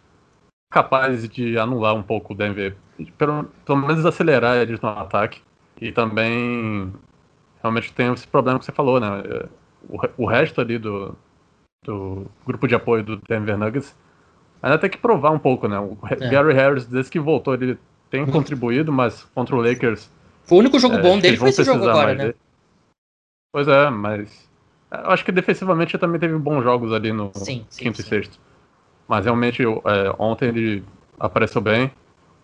capazes de anular um pouco o Denver, pelo, pelo menos acelerar eles no ataque. E também realmente tem esse problema que você falou, né? O, o resto ali do, do grupo de apoio do Denver Nuggets ainda tem que provar um pouco, né? O é. Gary Harris, desde que voltou, ele tem contribuído, mas contra o Lakers. Foi o único jogo é, bom dele foi esse jogo agora, né? Dele. Pois é, mas. Eu acho que defensivamente também teve bons jogos ali no sim, quinto sim, e sexto. Mas realmente, é, ontem ele apareceu bem.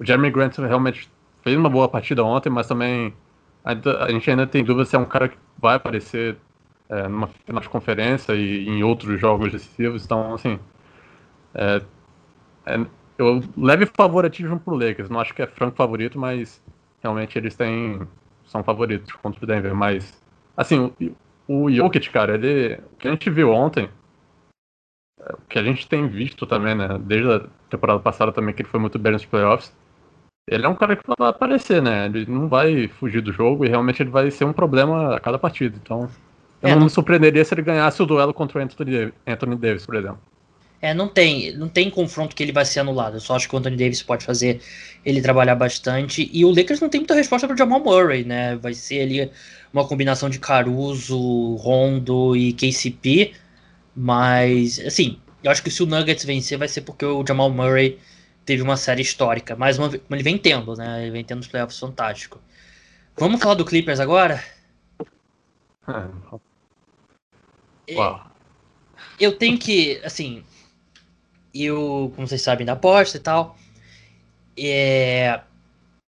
O Jeremy Grant realmente fez uma boa partida ontem, mas também a gente ainda tem dúvida se é um cara que vai aparecer é, numa final de conferência e em outros jogos decisivos. Então, assim, é, é, eu leve favoritismo pro Lakers. Não acho que é franco favorito, mas realmente eles têm são favoritos contra o Denver. Mas, assim, o, o Jokic, cara, ele, o que a gente viu ontem o que a gente tem visto também, né? Desde a temporada passada também, que ele foi muito bem nos playoffs. Ele é um cara que vai aparecer, né? Ele não vai fugir do jogo e realmente ele vai ser um problema a cada partida. Então, eu é, não, não me surpreenderia se ele ganhasse o duelo contra o Anthony, Davis, por exemplo. É, não tem, não tem confronto que ele vai ser anulado. Eu só acho que o Anthony Davis pode fazer ele trabalhar bastante. E o Lakers não tem muita resposta para o Jamal Murray, né? Vai ser ali uma combinação de Caruso, Rondo e KCP. Mas, assim, eu acho que se o Nuggets vencer vai ser porque o Jamal Murray teve uma série histórica. Mais uma vez, ele vem tendo, né? Ele vem tendo os playoffs fantásticos. Vamos falar do Clippers agora? É, Uau. Eu tenho que, assim, eu, como vocês sabem, da aposta e tal. É,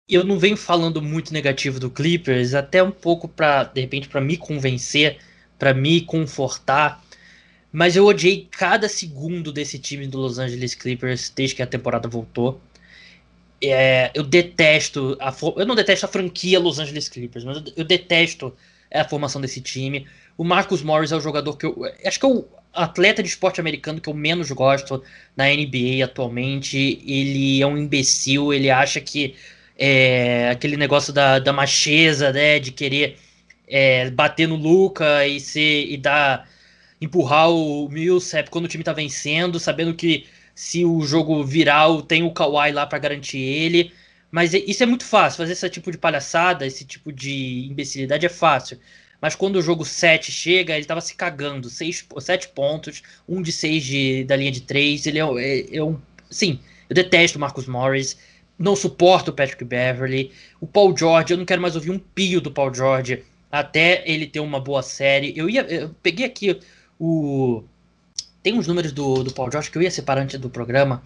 eu não venho falando muito negativo do Clippers, até um pouco para, de repente, para me convencer, para me confortar mas eu odiei cada segundo desse time do Los Angeles Clippers desde que a temporada voltou. É, eu detesto a eu não detesto a franquia Los Angeles Clippers, mas eu, detesto a formação desse time. O Marcus Morris é o jogador que eu acho que é o atleta de esporte americano que eu menos gosto na NBA atualmente. Ele é um imbecil, ele acha que é, aquele negócio da, da macheza, né, de querer é, bater no Luca e ser e dar empurrar o Millsap quando o time tá vencendo, sabendo que se o jogo viral tem o Kawhi lá para garantir ele. Mas isso é muito fácil, fazer esse tipo de palhaçada, esse tipo de imbecilidade é fácil. Mas quando o jogo 7 chega, ele tava se cagando. 7 pontos, um de 6 de, da linha de 3. Ele é, é, é um. Sim, eu detesto o Marcus Morris. não suporto o Patrick Beverly. O Paul George, eu não quero mais ouvir um pio do Paul George até ele ter uma boa série. Eu ia. Eu peguei aqui o. Tem uns números do, do Paul George que eu ia separar antes do programa,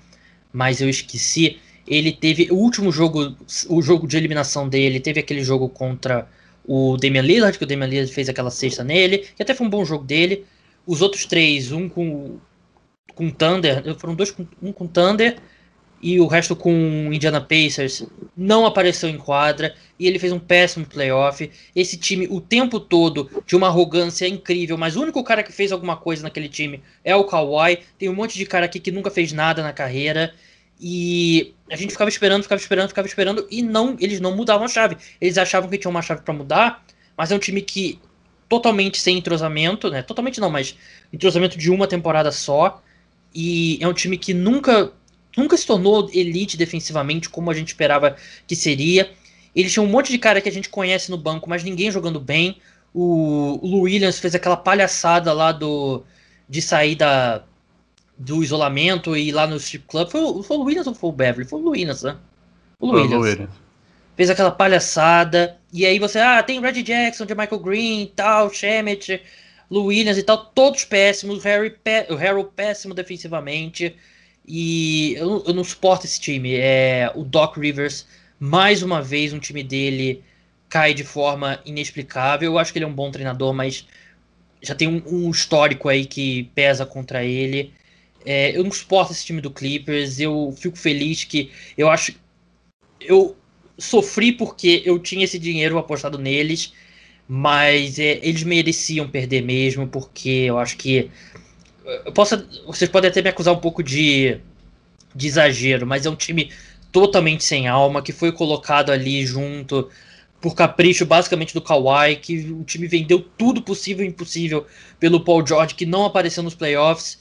mas eu esqueci. Ele teve o último jogo, o jogo de eliminação dele, teve aquele jogo contra o Damian Lillard, que o Damian Lillard fez aquela cesta nele, que até foi um bom jogo dele. Os outros três, um com com Thunder, foram dois com, um com Thunder e o resto com Indiana Pacers, não apareceu em quadra e ele fez um péssimo playoff. Esse time o tempo todo de uma arrogância incrível, mas o único cara que fez alguma coisa naquele time é o Kawhi. Tem um monte de cara aqui que nunca fez nada na carreira. E a gente ficava esperando, ficava esperando, ficava esperando e não, eles não mudavam a chave. Eles achavam que tinha uma chave para mudar, mas é um time que totalmente sem entrosamento, né? Totalmente não, mas entrosamento de uma temporada só. E é um time que nunca nunca se tornou elite defensivamente como a gente esperava que seria. Eles tinham um monte de cara que a gente conhece no banco, mas ninguém jogando bem. O, o Lou Williams fez aquela palhaçada lá do de sair da, do isolamento e ir lá no strip club. Foi, foi o Williams ou foi o Beverly? Foi o Williams, né? O Williams. Williams. Fez aquela palhaçada. E aí você, ah, tem Red Jackson, de Michael Green, tal, Shemet, Lou Williams e tal, todos péssimos. O Harry, o Harry péssimo defensivamente. E eu, eu não suporto esse time. É o Doc Rivers, mais uma vez, um time dele cai de forma inexplicável. Eu acho que ele é um bom treinador, mas já tem um, um histórico aí que pesa contra ele. É, eu não suporto esse time do Clippers. Eu fico feliz que eu acho. Eu sofri porque eu tinha esse dinheiro apostado neles, mas é, eles mereciam perder mesmo, porque eu acho que eu posso, vocês podem até me acusar um pouco de, de exagero, mas é um time totalmente sem alma, que foi colocado ali junto por capricho basicamente do Kawhi, que o time vendeu tudo possível e impossível pelo Paul George, que não apareceu nos playoffs.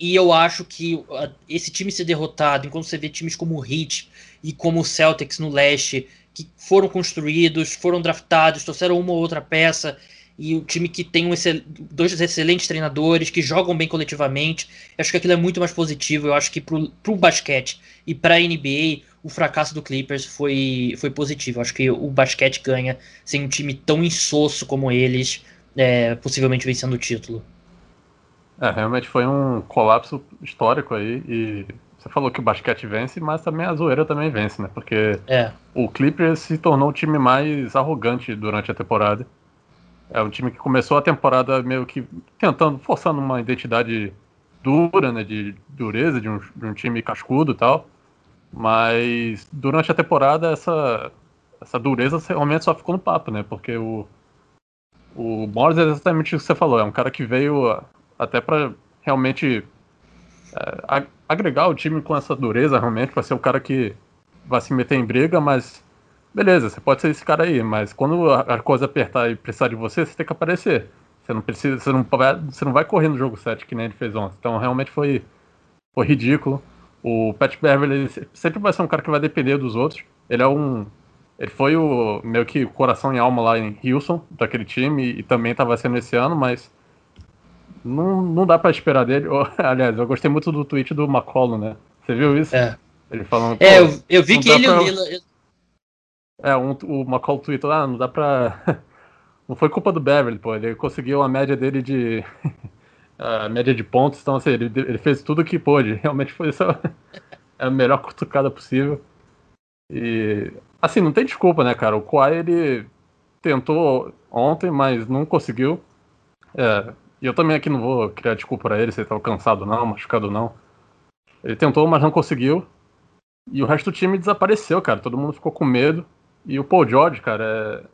E eu acho que esse time ser derrotado, enquanto você vê times como o Heat e como o Celtics no leste, que foram construídos, foram draftados, trouxeram uma ou outra peça e o time que tem um excel... dois excelentes treinadores que jogam bem coletivamente. Eu acho que aquilo é muito mais positivo. Eu acho que pro, pro basquete e pra NBA, o fracasso do Clippers foi, foi positivo. Eu acho que o basquete ganha sem um time tão insosso como eles, é, possivelmente vencendo o título. É, realmente foi um colapso histórico aí. E você falou que o basquete vence, mas também a zoeira também vence, né? Porque é. o Clippers se tornou o time mais arrogante durante a temporada. É um time que começou a temporada meio que tentando, forçando uma identidade dura, né, de dureza, de um, de um time cascudo e tal. Mas durante a temporada essa, essa dureza realmente só ficou no papo, né? Porque o, o Morris é exatamente o que você falou, é um cara que veio até para realmente é, agregar o time com essa dureza, realmente, para ser o cara que vai se meter em briga, mas beleza, você pode ser esse cara aí, mas quando a coisa apertar e precisar de você, você tem que aparecer. Você não precisa, você não vai, você não vai correr no jogo 7 que nem ele fez ontem. Então realmente foi, foi ridículo. O Pat Beverly sempre vai ser um cara que vai depender dos outros. Ele é um. Ele foi o meio que coração e alma lá em Houston, daquele time, e também estava sendo esse ano, mas não, não dá para esperar dele. Aliás, eu gostei muito do tweet do McCollum, né? Você viu isso? É. Ele falando. É, eu, eu vi que ele pra... e o Lila. É, um, o McCall tweetou, ah, não dá pra. não foi culpa do Beverly, pô. Ele conseguiu a média dele de. a média de pontos, então assim, ele, ele fez tudo o que pôde. Realmente foi é a melhor cutucada possível. E. Assim, não tem desculpa, né, cara? O Kawhi, ele tentou ontem, mas não conseguiu. É, eu também aqui não vou criar desculpa para ele se ele tá cansado não, machucado não. Ele tentou, mas não conseguiu. E o resto do time desapareceu, cara. Todo mundo ficou com medo. E o Paul George, cara,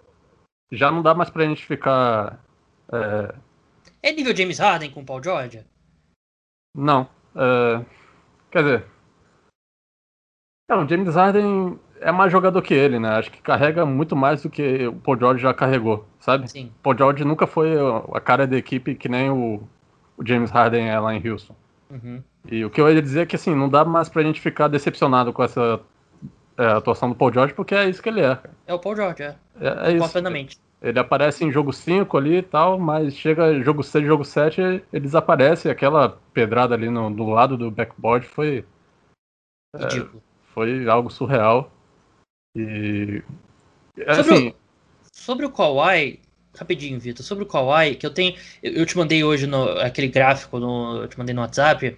é... já não dá mais pra gente ficar. É, é nível James Harden com o Paul George? Não. É... Quer dizer. O James Harden é mais jogador que ele, né? Acho que carrega muito mais do que o Paul George já carregou, sabe? Sim. Paul George nunca foi a cara da equipe que nem o, o James Harden é lá em Houston. Uhum. E o que eu ia dizer é que assim, não dá mais pra gente ficar decepcionado com essa é, a atuação do Paul George, porque é isso que ele é. É o Paul George, é. É, é isso. Ele aparece em jogo 5 ali e tal, mas chega jogo 6, jogo 7, ele desaparece. Aquela pedrada ali no, do lado do backboard foi. É. É, Foi algo surreal. E. Sobre assim. O, sobre o Kawhi, rapidinho, Vitor, sobre o Kawhi, que eu tenho. Eu, eu, te mandei hoje no, aquele gráfico, no, eu te mandei no WhatsApp,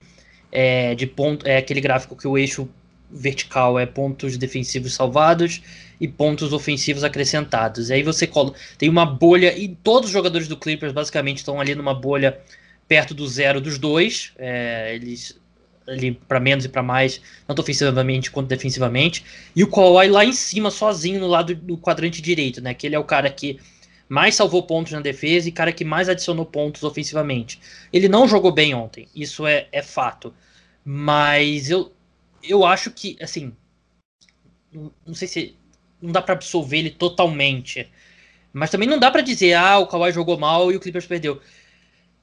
é, de ponto. É aquele gráfico que o eixo vertical é pontos defensivos salvados e pontos ofensivos acrescentados. E aí você tem uma bolha e todos os jogadores do Clippers basicamente estão ali numa bolha perto do zero dos dois. É, eles ali para menos e para mais, tanto ofensivamente quanto defensivamente. E o Kawhi lá em cima sozinho no lado do quadrante direito, né? Que ele é o cara que mais salvou pontos na defesa e cara que mais adicionou pontos ofensivamente. Ele não jogou bem ontem, isso é, é fato. Mas eu, eu acho que, assim, não sei se não dá para absolver ele totalmente. Mas também não dá para dizer, ah, o Kawhi jogou mal e o Clippers perdeu.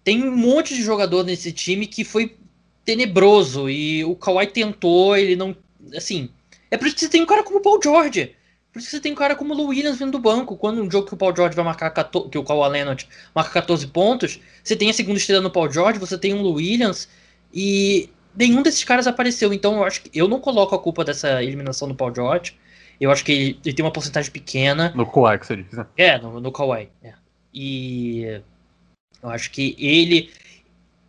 Tem um monte de jogador nesse time que foi tenebroso e o Kawhi tentou, ele não, assim, é por isso que você tem um cara como o Paul George. Por isso que você tem um cara como o Williams vindo do banco. Quando um jogo que o Paul George vai marcar 14, que o Kawhi Leonard marca 14 pontos, você tem a segunda estrela no Paul George, você tem um Williams e nenhum desses caras apareceu. Então eu acho que eu não coloco a culpa dessa eliminação do Paul George. Eu acho que ele, ele tem uma porcentagem pequena. No Kawhi, que você diz, né? É, no, no Kawhi. É. E eu acho que ele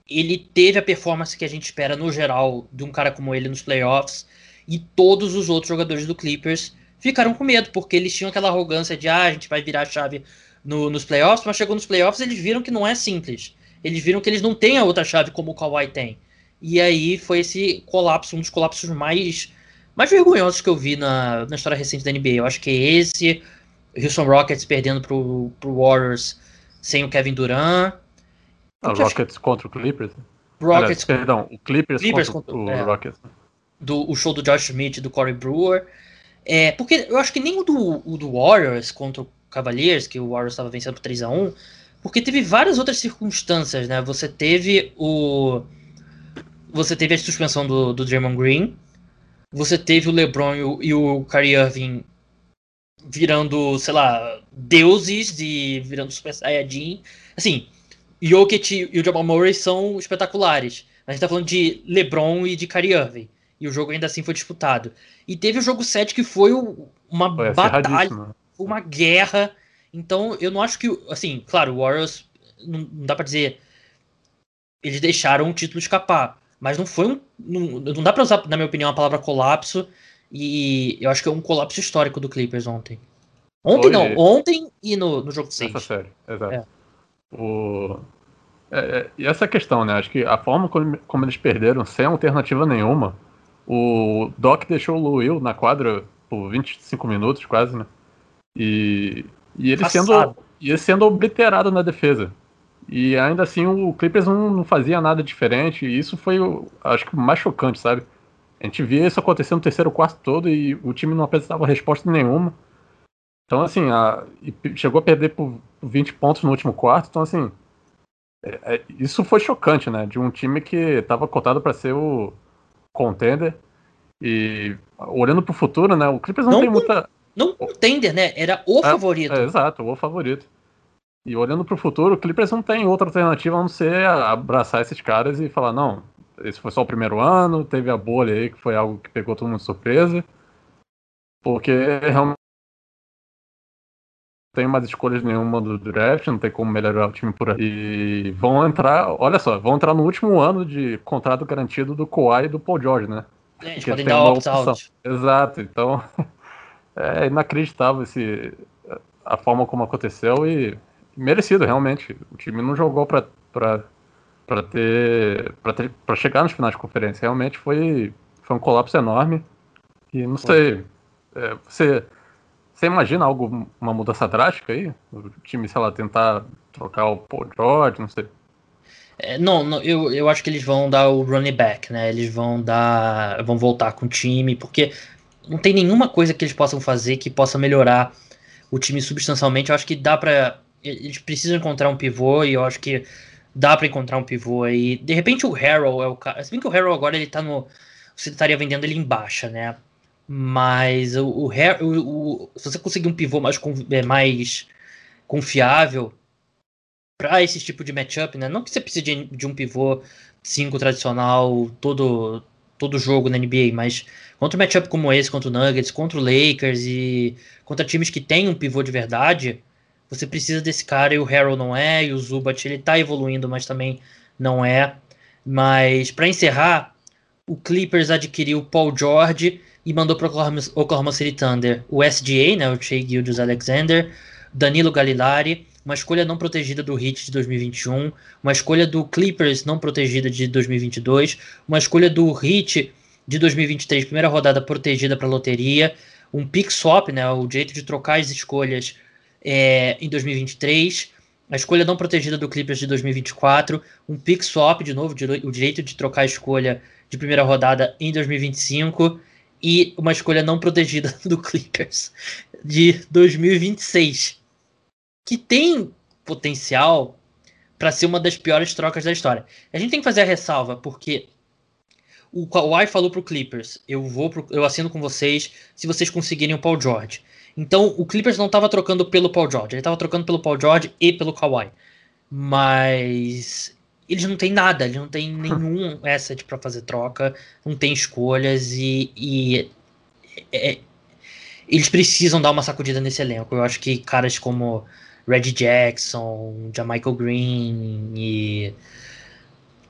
ele teve a performance que a gente espera no geral de um cara como ele nos playoffs. E todos os outros jogadores do Clippers ficaram com medo, porque eles tinham aquela arrogância de ah, a gente vai virar a chave no, nos playoffs, mas chegou nos playoffs eles viram que não é simples. Eles viram que eles não têm a outra chave como o Kawhi tem. E aí foi esse colapso, um dos colapsos mais, mais vergonhosos que eu vi na, na história recente da NBA. Eu acho que é esse, Houston Rockets perdendo pro, pro Warriors sem o Kevin Durant. Ah, Rockets acho... contra o Clippers? Rockets, Aliás, perdão, o Clippers, Clippers contra, contra o é, Rockets. Do, o show do Josh Smith e do Corey Brewer. É, porque eu acho que nem o do, o do Warriors contra o Cavaliers, que o Warriors estava vencendo por 3 a 1 porque teve várias outras circunstâncias, né? Você teve o você teve a suspensão do, do Draymond Green, você teve o LeBron e o, e o Kyrie Irving virando, sei lá, deuses de virando Super Saiyajin. Assim, Jokic e o Jamal Murray são espetaculares. A gente tá falando de LeBron e de Kyrie Irving. E o jogo ainda assim foi disputado. E teve o jogo 7 que foi uma foi batalha, uma guerra. Então, eu não acho que, assim, claro, o Warriors não, não dá para dizer eles deixaram o título escapar. Mas não foi um. Não, não dá pra usar, na minha opinião, a palavra colapso. E eu acho que é um colapso histórico do Clippers ontem. Ontem não, ontem e no, no jogo 6. Essa série, exato. É. O... É, é, e essa questão, né? Acho que a forma como, como, eles perderam, sem alternativa nenhuma, o Doc deixou o Will na quadra por 25 minutos quase, né? E, e ele sendo, e ele sendo obliterado na defesa. E ainda assim o Clippers não, não fazia nada diferente. E isso foi, acho que, o mais chocante, sabe? A gente via isso acontecer no terceiro quarto todo e o time não apresentava resposta nenhuma. Então, assim, a, chegou a perder por 20 pontos no último quarto. Então, assim, é, é, isso foi chocante, né? De um time que estava cotado para ser o contender. E olhando para o futuro, né? O Clippers não, não tem muita. Não contender, né? Era o é, favorito. É, exato, o favorito. E olhando para o futuro, o Clippers não tem outra alternativa a não ser abraçar esses caras e falar: não, esse foi só o primeiro ano, teve a bolha aí que foi algo que pegou todo mundo de surpresa. Porque realmente não tem mais escolhas nenhuma do draft, não tem como melhorar o time por aí. E vão entrar, olha só, vão entrar no último ano de contrato garantido do Kawhi e do Paul George, né? É, eles podem dar opt-out. Exato, então é inacreditável esse, a forma como aconteceu e merecido, realmente. O time não jogou para para ter para chegar nos finais de conferência. Realmente foi foi um colapso enorme. E não sei, é, você você imagina algo uma mudança drástica aí? O time, sei lá, tentar trocar o Paul George, não sei. É, não, não, eu, eu acho que eles vão dar o running back, né? Eles vão dar. vão voltar com o time, porque não tem nenhuma coisa que eles possam fazer que possa melhorar o time substancialmente. Eu acho que dá para eles precisam encontrar um pivô e eu acho que dá para encontrar um pivô aí. De repente o Harrell é o cara. Se bem que o Harrell agora ele tá no. Você estaria vendendo ele em baixa, né? Mas o, o, o, o se você conseguir um pivô mais, é, mais confiável para esse tipo de matchup, né? Não que você precise de, de um pivô 5 tradicional, todo todo jogo na NBA, mas contra um matchup como esse, contra o Nuggets, contra o Lakers e contra times que têm um pivô de verdade, você precisa desse cara e o Harrell não é, e o Zubat ele tá evoluindo, mas também não é. Mas para encerrar, o Clippers adquiriu Paul George e mandou para o Oklahoma, City Thunder o SGA, né, o Shea Gildas Alexander, Danilo Galilari, uma escolha não protegida do Heat de 2021, uma escolha do Clippers não protegida de 2022, uma escolha do Heat de 2023, primeira rodada protegida para loteria, um pick swap, né, o direito de trocar as escolhas é, em 2023, a escolha não protegida do Clippers de 2024, um pick swap, de novo, o direito de trocar a escolha de primeira rodada em 2025 e uma escolha não protegida do Clippers de 2026, que tem potencial para ser uma das piores trocas da história. A gente tem que fazer a ressalva porque o Kawhi falou pro Clippers, eu vou pro, eu assino com vocês se vocês conseguirem o Paul George. Então o Clippers não estava trocando pelo Paul George, ele estava trocando pelo Paul George e pelo Kawhi. Mas eles não têm nada, eles não têm nenhum asset para fazer troca, não tem escolhas e, e é, é, eles precisam dar uma sacudida nesse elenco. Eu acho que caras como Reggie Jackson, Jamichael Green e.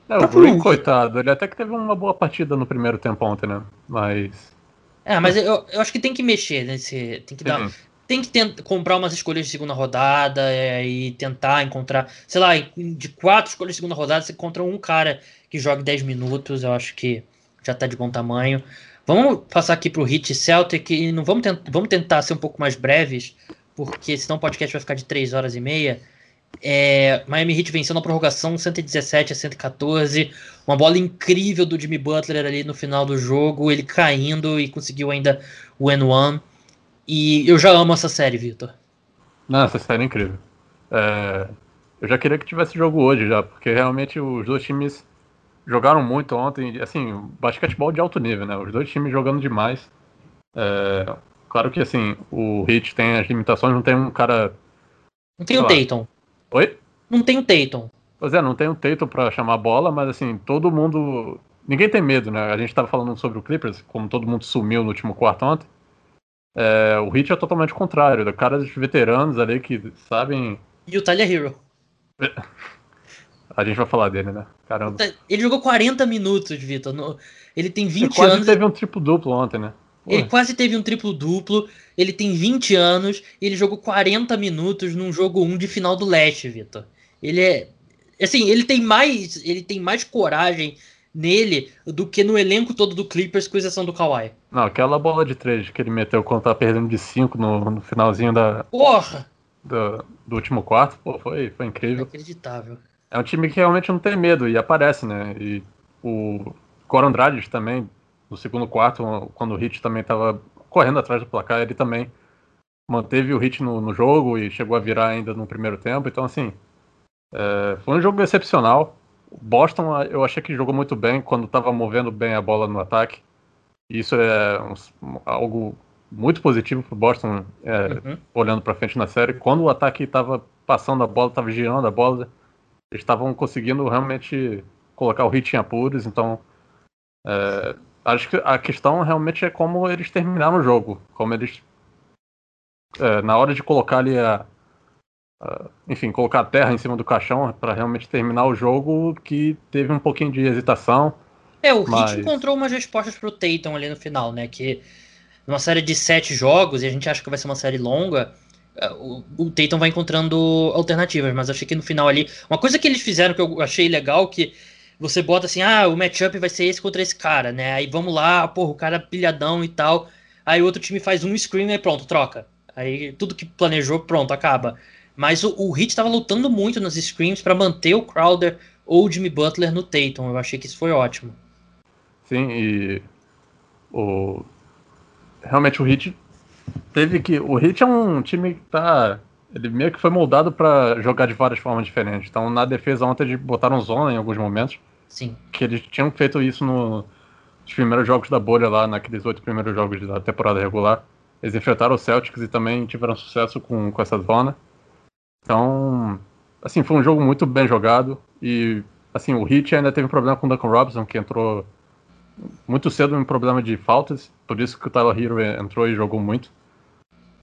É, o Green, coitado, ele até que teve uma boa partida no primeiro tempo ontem, né? Mas. É, mas eu, eu acho que tem que mexer nesse. Tem que dar tem que tentar, comprar umas escolhas de segunda rodada é, e tentar encontrar, sei lá, de quatro escolhas de segunda rodada, você encontra um cara que joga 10 minutos, eu acho que já tá de bom tamanho. Vamos passar aqui pro Hit Celtic e não vamos, tent, vamos tentar ser um pouco mais breves, porque senão o podcast vai ficar de 3 horas e meia. É, Miami Heat venceu na prorrogação 117 a 114. Uma bola incrível do Jimmy Butler ali no final do jogo, ele caindo e conseguiu ainda o N1. E eu já amo essa série, Vitor. Não, essa série é incrível. É, eu já queria que tivesse jogo hoje já, porque realmente os dois times jogaram muito ontem. Assim, basquetebol de alto nível, né? Os dois times jogando demais. É, claro que assim, o Hit tem as limitações, não tem um cara. Não tem o Tatum. Oi? Não tem o Tatum. Pois é, não tem o Tatum pra chamar a bola, mas assim, todo mundo. Ninguém tem medo, né? A gente tava falando sobre o Clippers, como todo mundo sumiu no último quarto ontem. É, o Hit é totalmente contrário, da cara dos veteranos ali que sabem. E o Tyler Hero. A gente vai falar dele, né? Caramba. Ele jogou 40 minutos, Vitor. No... Ele tem 20 ele quase anos. Ele teve um triplo duplo ontem, né? Ele quase teve um triplo duplo. Ele tem 20 anos. E ele jogou 40 minutos num jogo 1 de final do leste, Vitor. Ele é. Assim, ele tem mais. Ele tem mais coragem nele do que no elenco todo do Clippers, com exceção do Kawhi. Não, aquela bola de três que ele meteu quando tava perdendo de 5 no, no, finalzinho da. Porra! Do, do, último quarto, pô, foi, foi incrível. Inacreditável. É um time que realmente não tem medo e aparece, né? E o Goran Dragic também, no segundo quarto, quando o Hit também tava correndo atrás do placar, ele também manteve o Hit no, no jogo e chegou a virar ainda no primeiro tempo. Então, assim, é, foi um jogo excepcional. Boston, eu achei que jogou muito bem quando estava movendo bem a bola no ataque. Isso é um, algo muito positivo para o Boston, é, uhum. olhando para frente na série. Quando o ataque estava passando a bola, estava girando a bola, eles estavam conseguindo realmente colocar o hit em apuros. Então, é, acho que a questão realmente é como eles terminaram o jogo. Como eles, é, na hora de colocar ali a, Uh, enfim, colocar a terra em cima do caixão para realmente terminar o jogo que teve um pouquinho de hesitação. É, o mas... Hit encontrou umas respostas pro Tatum ali no final, né? Que numa série de sete jogos, e a gente acha que vai ser uma série longa, uh, o, o Tatum vai encontrando alternativas, mas achei que no final ali. Uma coisa que eles fizeram que eu achei legal que você bota assim, ah, o matchup vai ser esse contra esse cara, né? Aí vamos lá, porra, o cara pilhadão e tal. Aí o outro time faz um screen e pronto, troca. Aí tudo que planejou, pronto, acaba. Mas o, o Heat estava lutando muito nos screens para manter o Crowder ou o Jimmy Butler no Tatum. Eu achei que isso foi ótimo. Sim, e o realmente o Heat teve que o Heat é um time que tá ele meio que foi moldado para jogar de várias formas diferentes. Então na defesa ontem eles botaram zona em alguns momentos. Sim. Que eles tinham feito isso no, nos primeiros jogos da bolha lá, naqueles oito primeiros jogos da temporada regular. Eles enfrentaram o Celtics e também tiveram sucesso com, com essa zona. Então, assim, foi um jogo muito bem jogado e assim, o Heat ainda teve um problema com o Duncan Robinson, que entrou muito cedo um problema de faltas, por isso que o Tyler Hero entrou e jogou muito.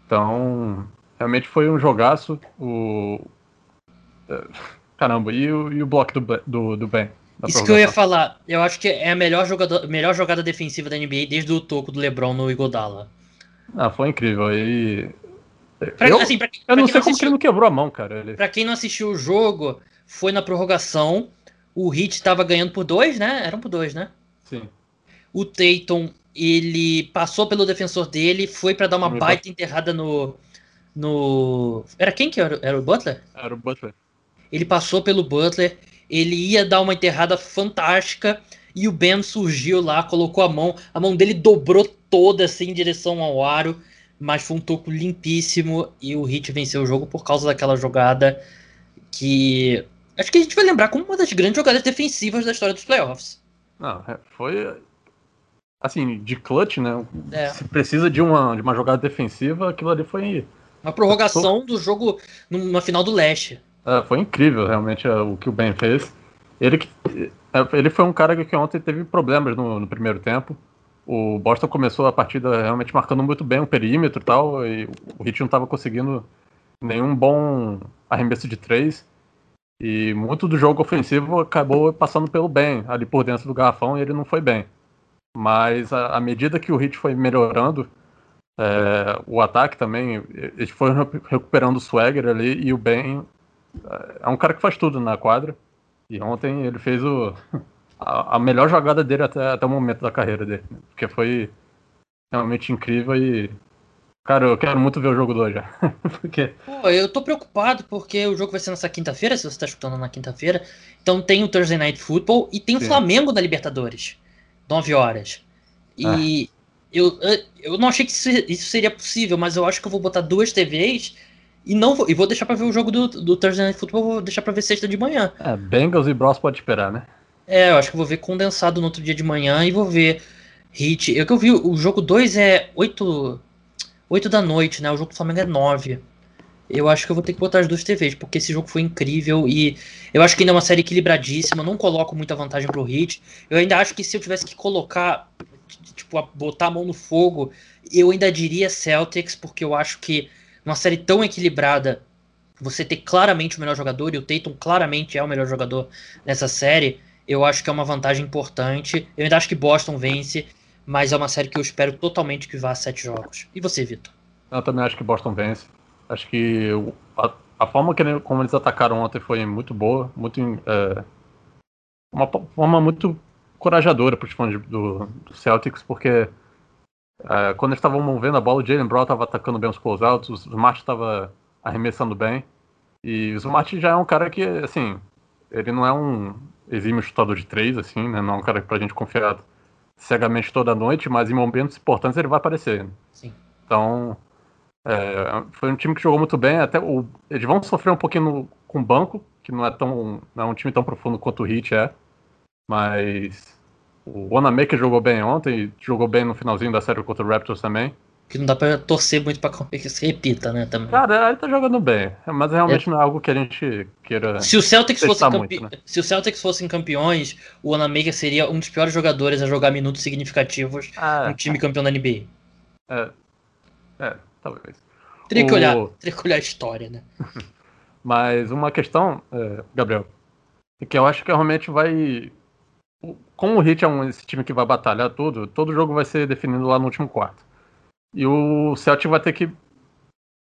Então, realmente foi um jogaço. O... É, caramba, e o, e o bloco do, do, do Ben? Isso que eu ia falar. Eu acho que é a melhor, jogador, melhor jogada defensiva da NBA desde o toco do LeBron no Igodala. Ah, foi incrível. E... Pra, eu, assim, pra, eu pra não sei não como que ele não quebrou a mão, cara. Ele... Pra quem não assistiu o jogo, foi na prorrogação. O Heat estava ganhando por dois, né? Eram por dois, né? Sim. O Tatum, ele passou pelo defensor dele, foi para dar uma baita enterrada no, no. Era quem que era? Era o Butler? Era o Butler. Ele passou pelo Butler, ele ia dar uma enterrada fantástica e o Ben surgiu lá, colocou a mão, a mão dele dobrou toda assim em direção ao aro, mas foi um toco limpíssimo e o Heat venceu o jogo por causa daquela jogada que acho que a gente vai lembrar como uma das grandes jogadas defensivas da história dos playoffs. Não, é, foi assim, de clutch, né? É. Se precisa de uma, de uma jogada defensiva, aquilo ali foi uma prorrogação do jogo na final do leste. É, foi incrível, realmente, é, o que o Ben fez. Ele, é, ele foi um cara que ontem teve problemas no, no primeiro tempo. O Boston começou a partida realmente marcando muito bem o perímetro e tal, e o Heat não estava conseguindo nenhum bom arremesso de três. E muito do jogo ofensivo acabou passando pelo bem, ali por dentro do garrafão, e ele não foi bem. Mas à medida que o Heat foi melhorando, é, o ataque também, eles foram recuperando o swagger ali e o Ben é, é um cara que faz tudo na quadra. E ontem ele fez o, a, a melhor jogada dele até, até o momento da carreira dele. Porque foi realmente incrível e. Cara, eu quero muito ver o jogo do hoje. porque... Pô, eu tô preocupado porque o jogo vai ser nessa quinta-feira, se você tá escutando na quinta-feira. Então tem o Thursday Night Football e tem Sim. o Flamengo na Libertadores. 9 horas. E ah eu, eu não achei que isso seria possível, mas eu acho que eu vou botar duas TVs e não vou, e vou deixar para ver o jogo do, do Thursday Night Football, vou deixar para ver sexta de manhã. É, Bengals e Bros pode esperar, né? É, eu acho que vou ver condensado no outro dia de manhã e vou ver Hit. Eu que eu vi, o jogo 2 é 8, 8 da noite, né? O jogo do Flamengo é 9. Eu acho que eu vou ter que botar as duas TVs, porque esse jogo foi incrível e eu acho que ainda é uma série equilibradíssima. Não coloco muita vantagem pro Hit. Eu ainda acho que se eu tivesse que colocar tipo, botar a mão no fogo, eu ainda diria Celtics, porque eu acho que uma série tão equilibrada, você ter claramente o melhor jogador, e o Tatum claramente é o melhor jogador nessa série, eu acho que é uma vantagem importante. Eu ainda acho que Boston vence, mas é uma série que eu espero totalmente que vá a sete jogos. E você, Vitor? Eu também acho que Boston vence. Acho que a, a forma que, como eles atacaram ontem foi muito boa, muito é, uma forma muito encorajadora para os fãs do, do, Celtics, porque é, quando eles estavam movendo a bola, o Jalen Brown estava atacando bem os closeouts, o Smart estava arremessando bem. E o Smart já é um cara que, assim, ele não é um exímio chutador de três, assim, né? Não é um cara para a gente confiar cegamente toda noite, mas em momentos importantes ele vai aparecer. Sim. Então, é, foi um time que jogou muito bem. Até o, eles vão sofrer um pouquinho no, com o banco, que não é tão não é um time tão profundo quanto o Heat é. Mas o Wanamaker jogou bem ontem, jogou bem no finalzinho da série contra o Raptors também. Que não dá pra torcer muito pra que se repita, né? Também. Cara, ele tá jogando bem, mas realmente é. não é algo que a gente queira. Se o Celtics fosse campe... né? Se o Celtics fossem campeões, o Wanamaker seria um dos piores jogadores a jogar minutos significativos ah, no time campeão da NBA. É. É, talvez. Teria que olhar, teria que olhar a história, né? mas uma questão, é, Gabriel, é que eu acho que realmente vai como o Heat é um, esse time que vai batalhar tudo, todo jogo vai ser definido lá no último quarto. E o Celtic vai ter que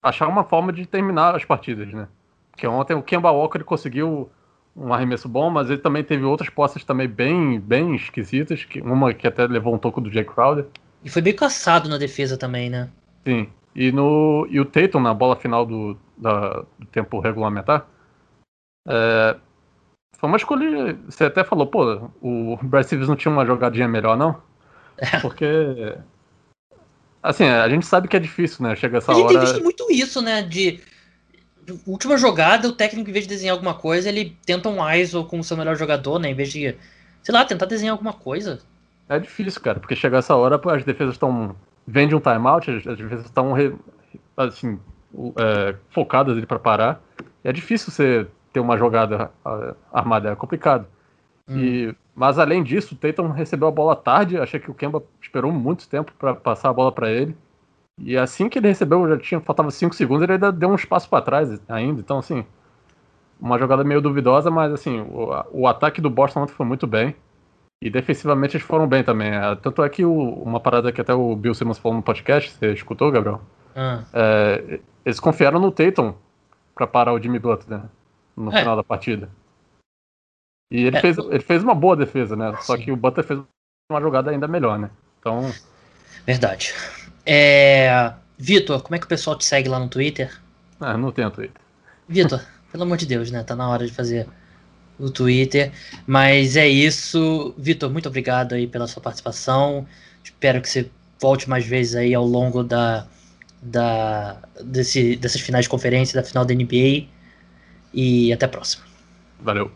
achar uma forma de terminar as partidas, né? Porque ontem o Kemba Walker ele conseguiu um arremesso bom, mas ele também teve outras posses também bem, bem esquisitas, que, uma que até levou um toco do Jay Crowder. E foi bem caçado na defesa também, né? Sim. E, no, e o Tatum, na bola final do, da, do tempo regulamentar, é, foi uma escolha. Você até falou, pô, o Brad Stevens não tinha uma jogadinha melhor, não? É. Porque. Assim, a gente sabe que é difícil, né? Chega essa a gente hora. tem visto muito isso, né? De. Última jogada, o técnico, em vez de desenhar alguma coisa, ele tenta um ISO com o seu melhor jogador, né? Em vez de, sei lá, tentar desenhar alguma coisa. É difícil, cara, porque chegar essa hora, as defesas estão. Vende um timeout, as defesas estão assim, é, focadas ali para parar. É difícil você ter uma jogada armada é complicado. Hum. E, mas além disso, o Tatum recebeu a bola tarde. Achei que o Kemba esperou muito tempo para passar a bola para ele. E assim que ele recebeu, já tinha faltava 5 segundos, ele ainda deu um espaço para trás ainda. Então, assim, uma jogada meio duvidosa, mas assim, o, o ataque do Boston ontem foi muito bem. E defensivamente eles foram bem também. É, tanto é que o, uma parada que até o Bill Simmons falou no podcast, você escutou, Gabriel? Ah. É, eles confiaram no Tatum para parar o Jimmy Butler né, no é. final da partida. E ele, é. fez, ele fez uma boa defesa, né? Só Sim. que o Butler fez uma jogada ainda melhor, né? Então. Verdade. É... Vitor, como é que o pessoal te segue lá no Twitter? Ah, não tenho Twitter. Vitor, pelo amor de Deus, né? Tá na hora de fazer o Twitter. Mas é isso. Vitor, muito obrigado aí pela sua participação. Espero que você volte mais vezes aí ao longo da, da desse, dessas finais de conferência, da final da NBA. E até a próxima. Valeu.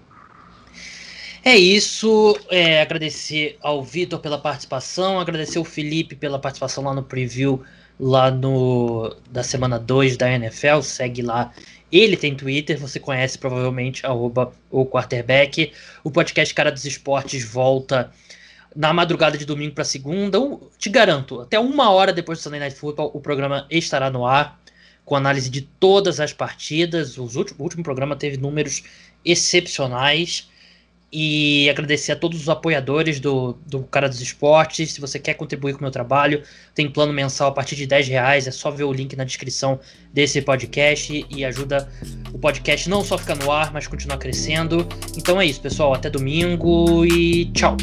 É isso. É, agradecer ao Vitor pela participação, agradecer ao Felipe pela participação lá no preview lá no da semana 2 da NFL. Segue lá. Ele tem Twitter, você conhece provavelmente, arroba o quarterback. O podcast Cara dos Esportes volta na madrugada de domingo para segunda. Te garanto, até uma hora depois do Sunday Night Football, o programa estará no ar, com análise de todas as partidas. Os últimos, o último programa teve números excepcionais. E agradecer a todos os apoiadores do, do Cara dos Esportes. Se você quer contribuir com o meu trabalho, tem plano mensal a partir de 10 reais. É só ver o link na descrição desse podcast e ajuda o podcast não só ficar no ar, mas continuar crescendo. Então é isso, pessoal. Até domingo e tchau!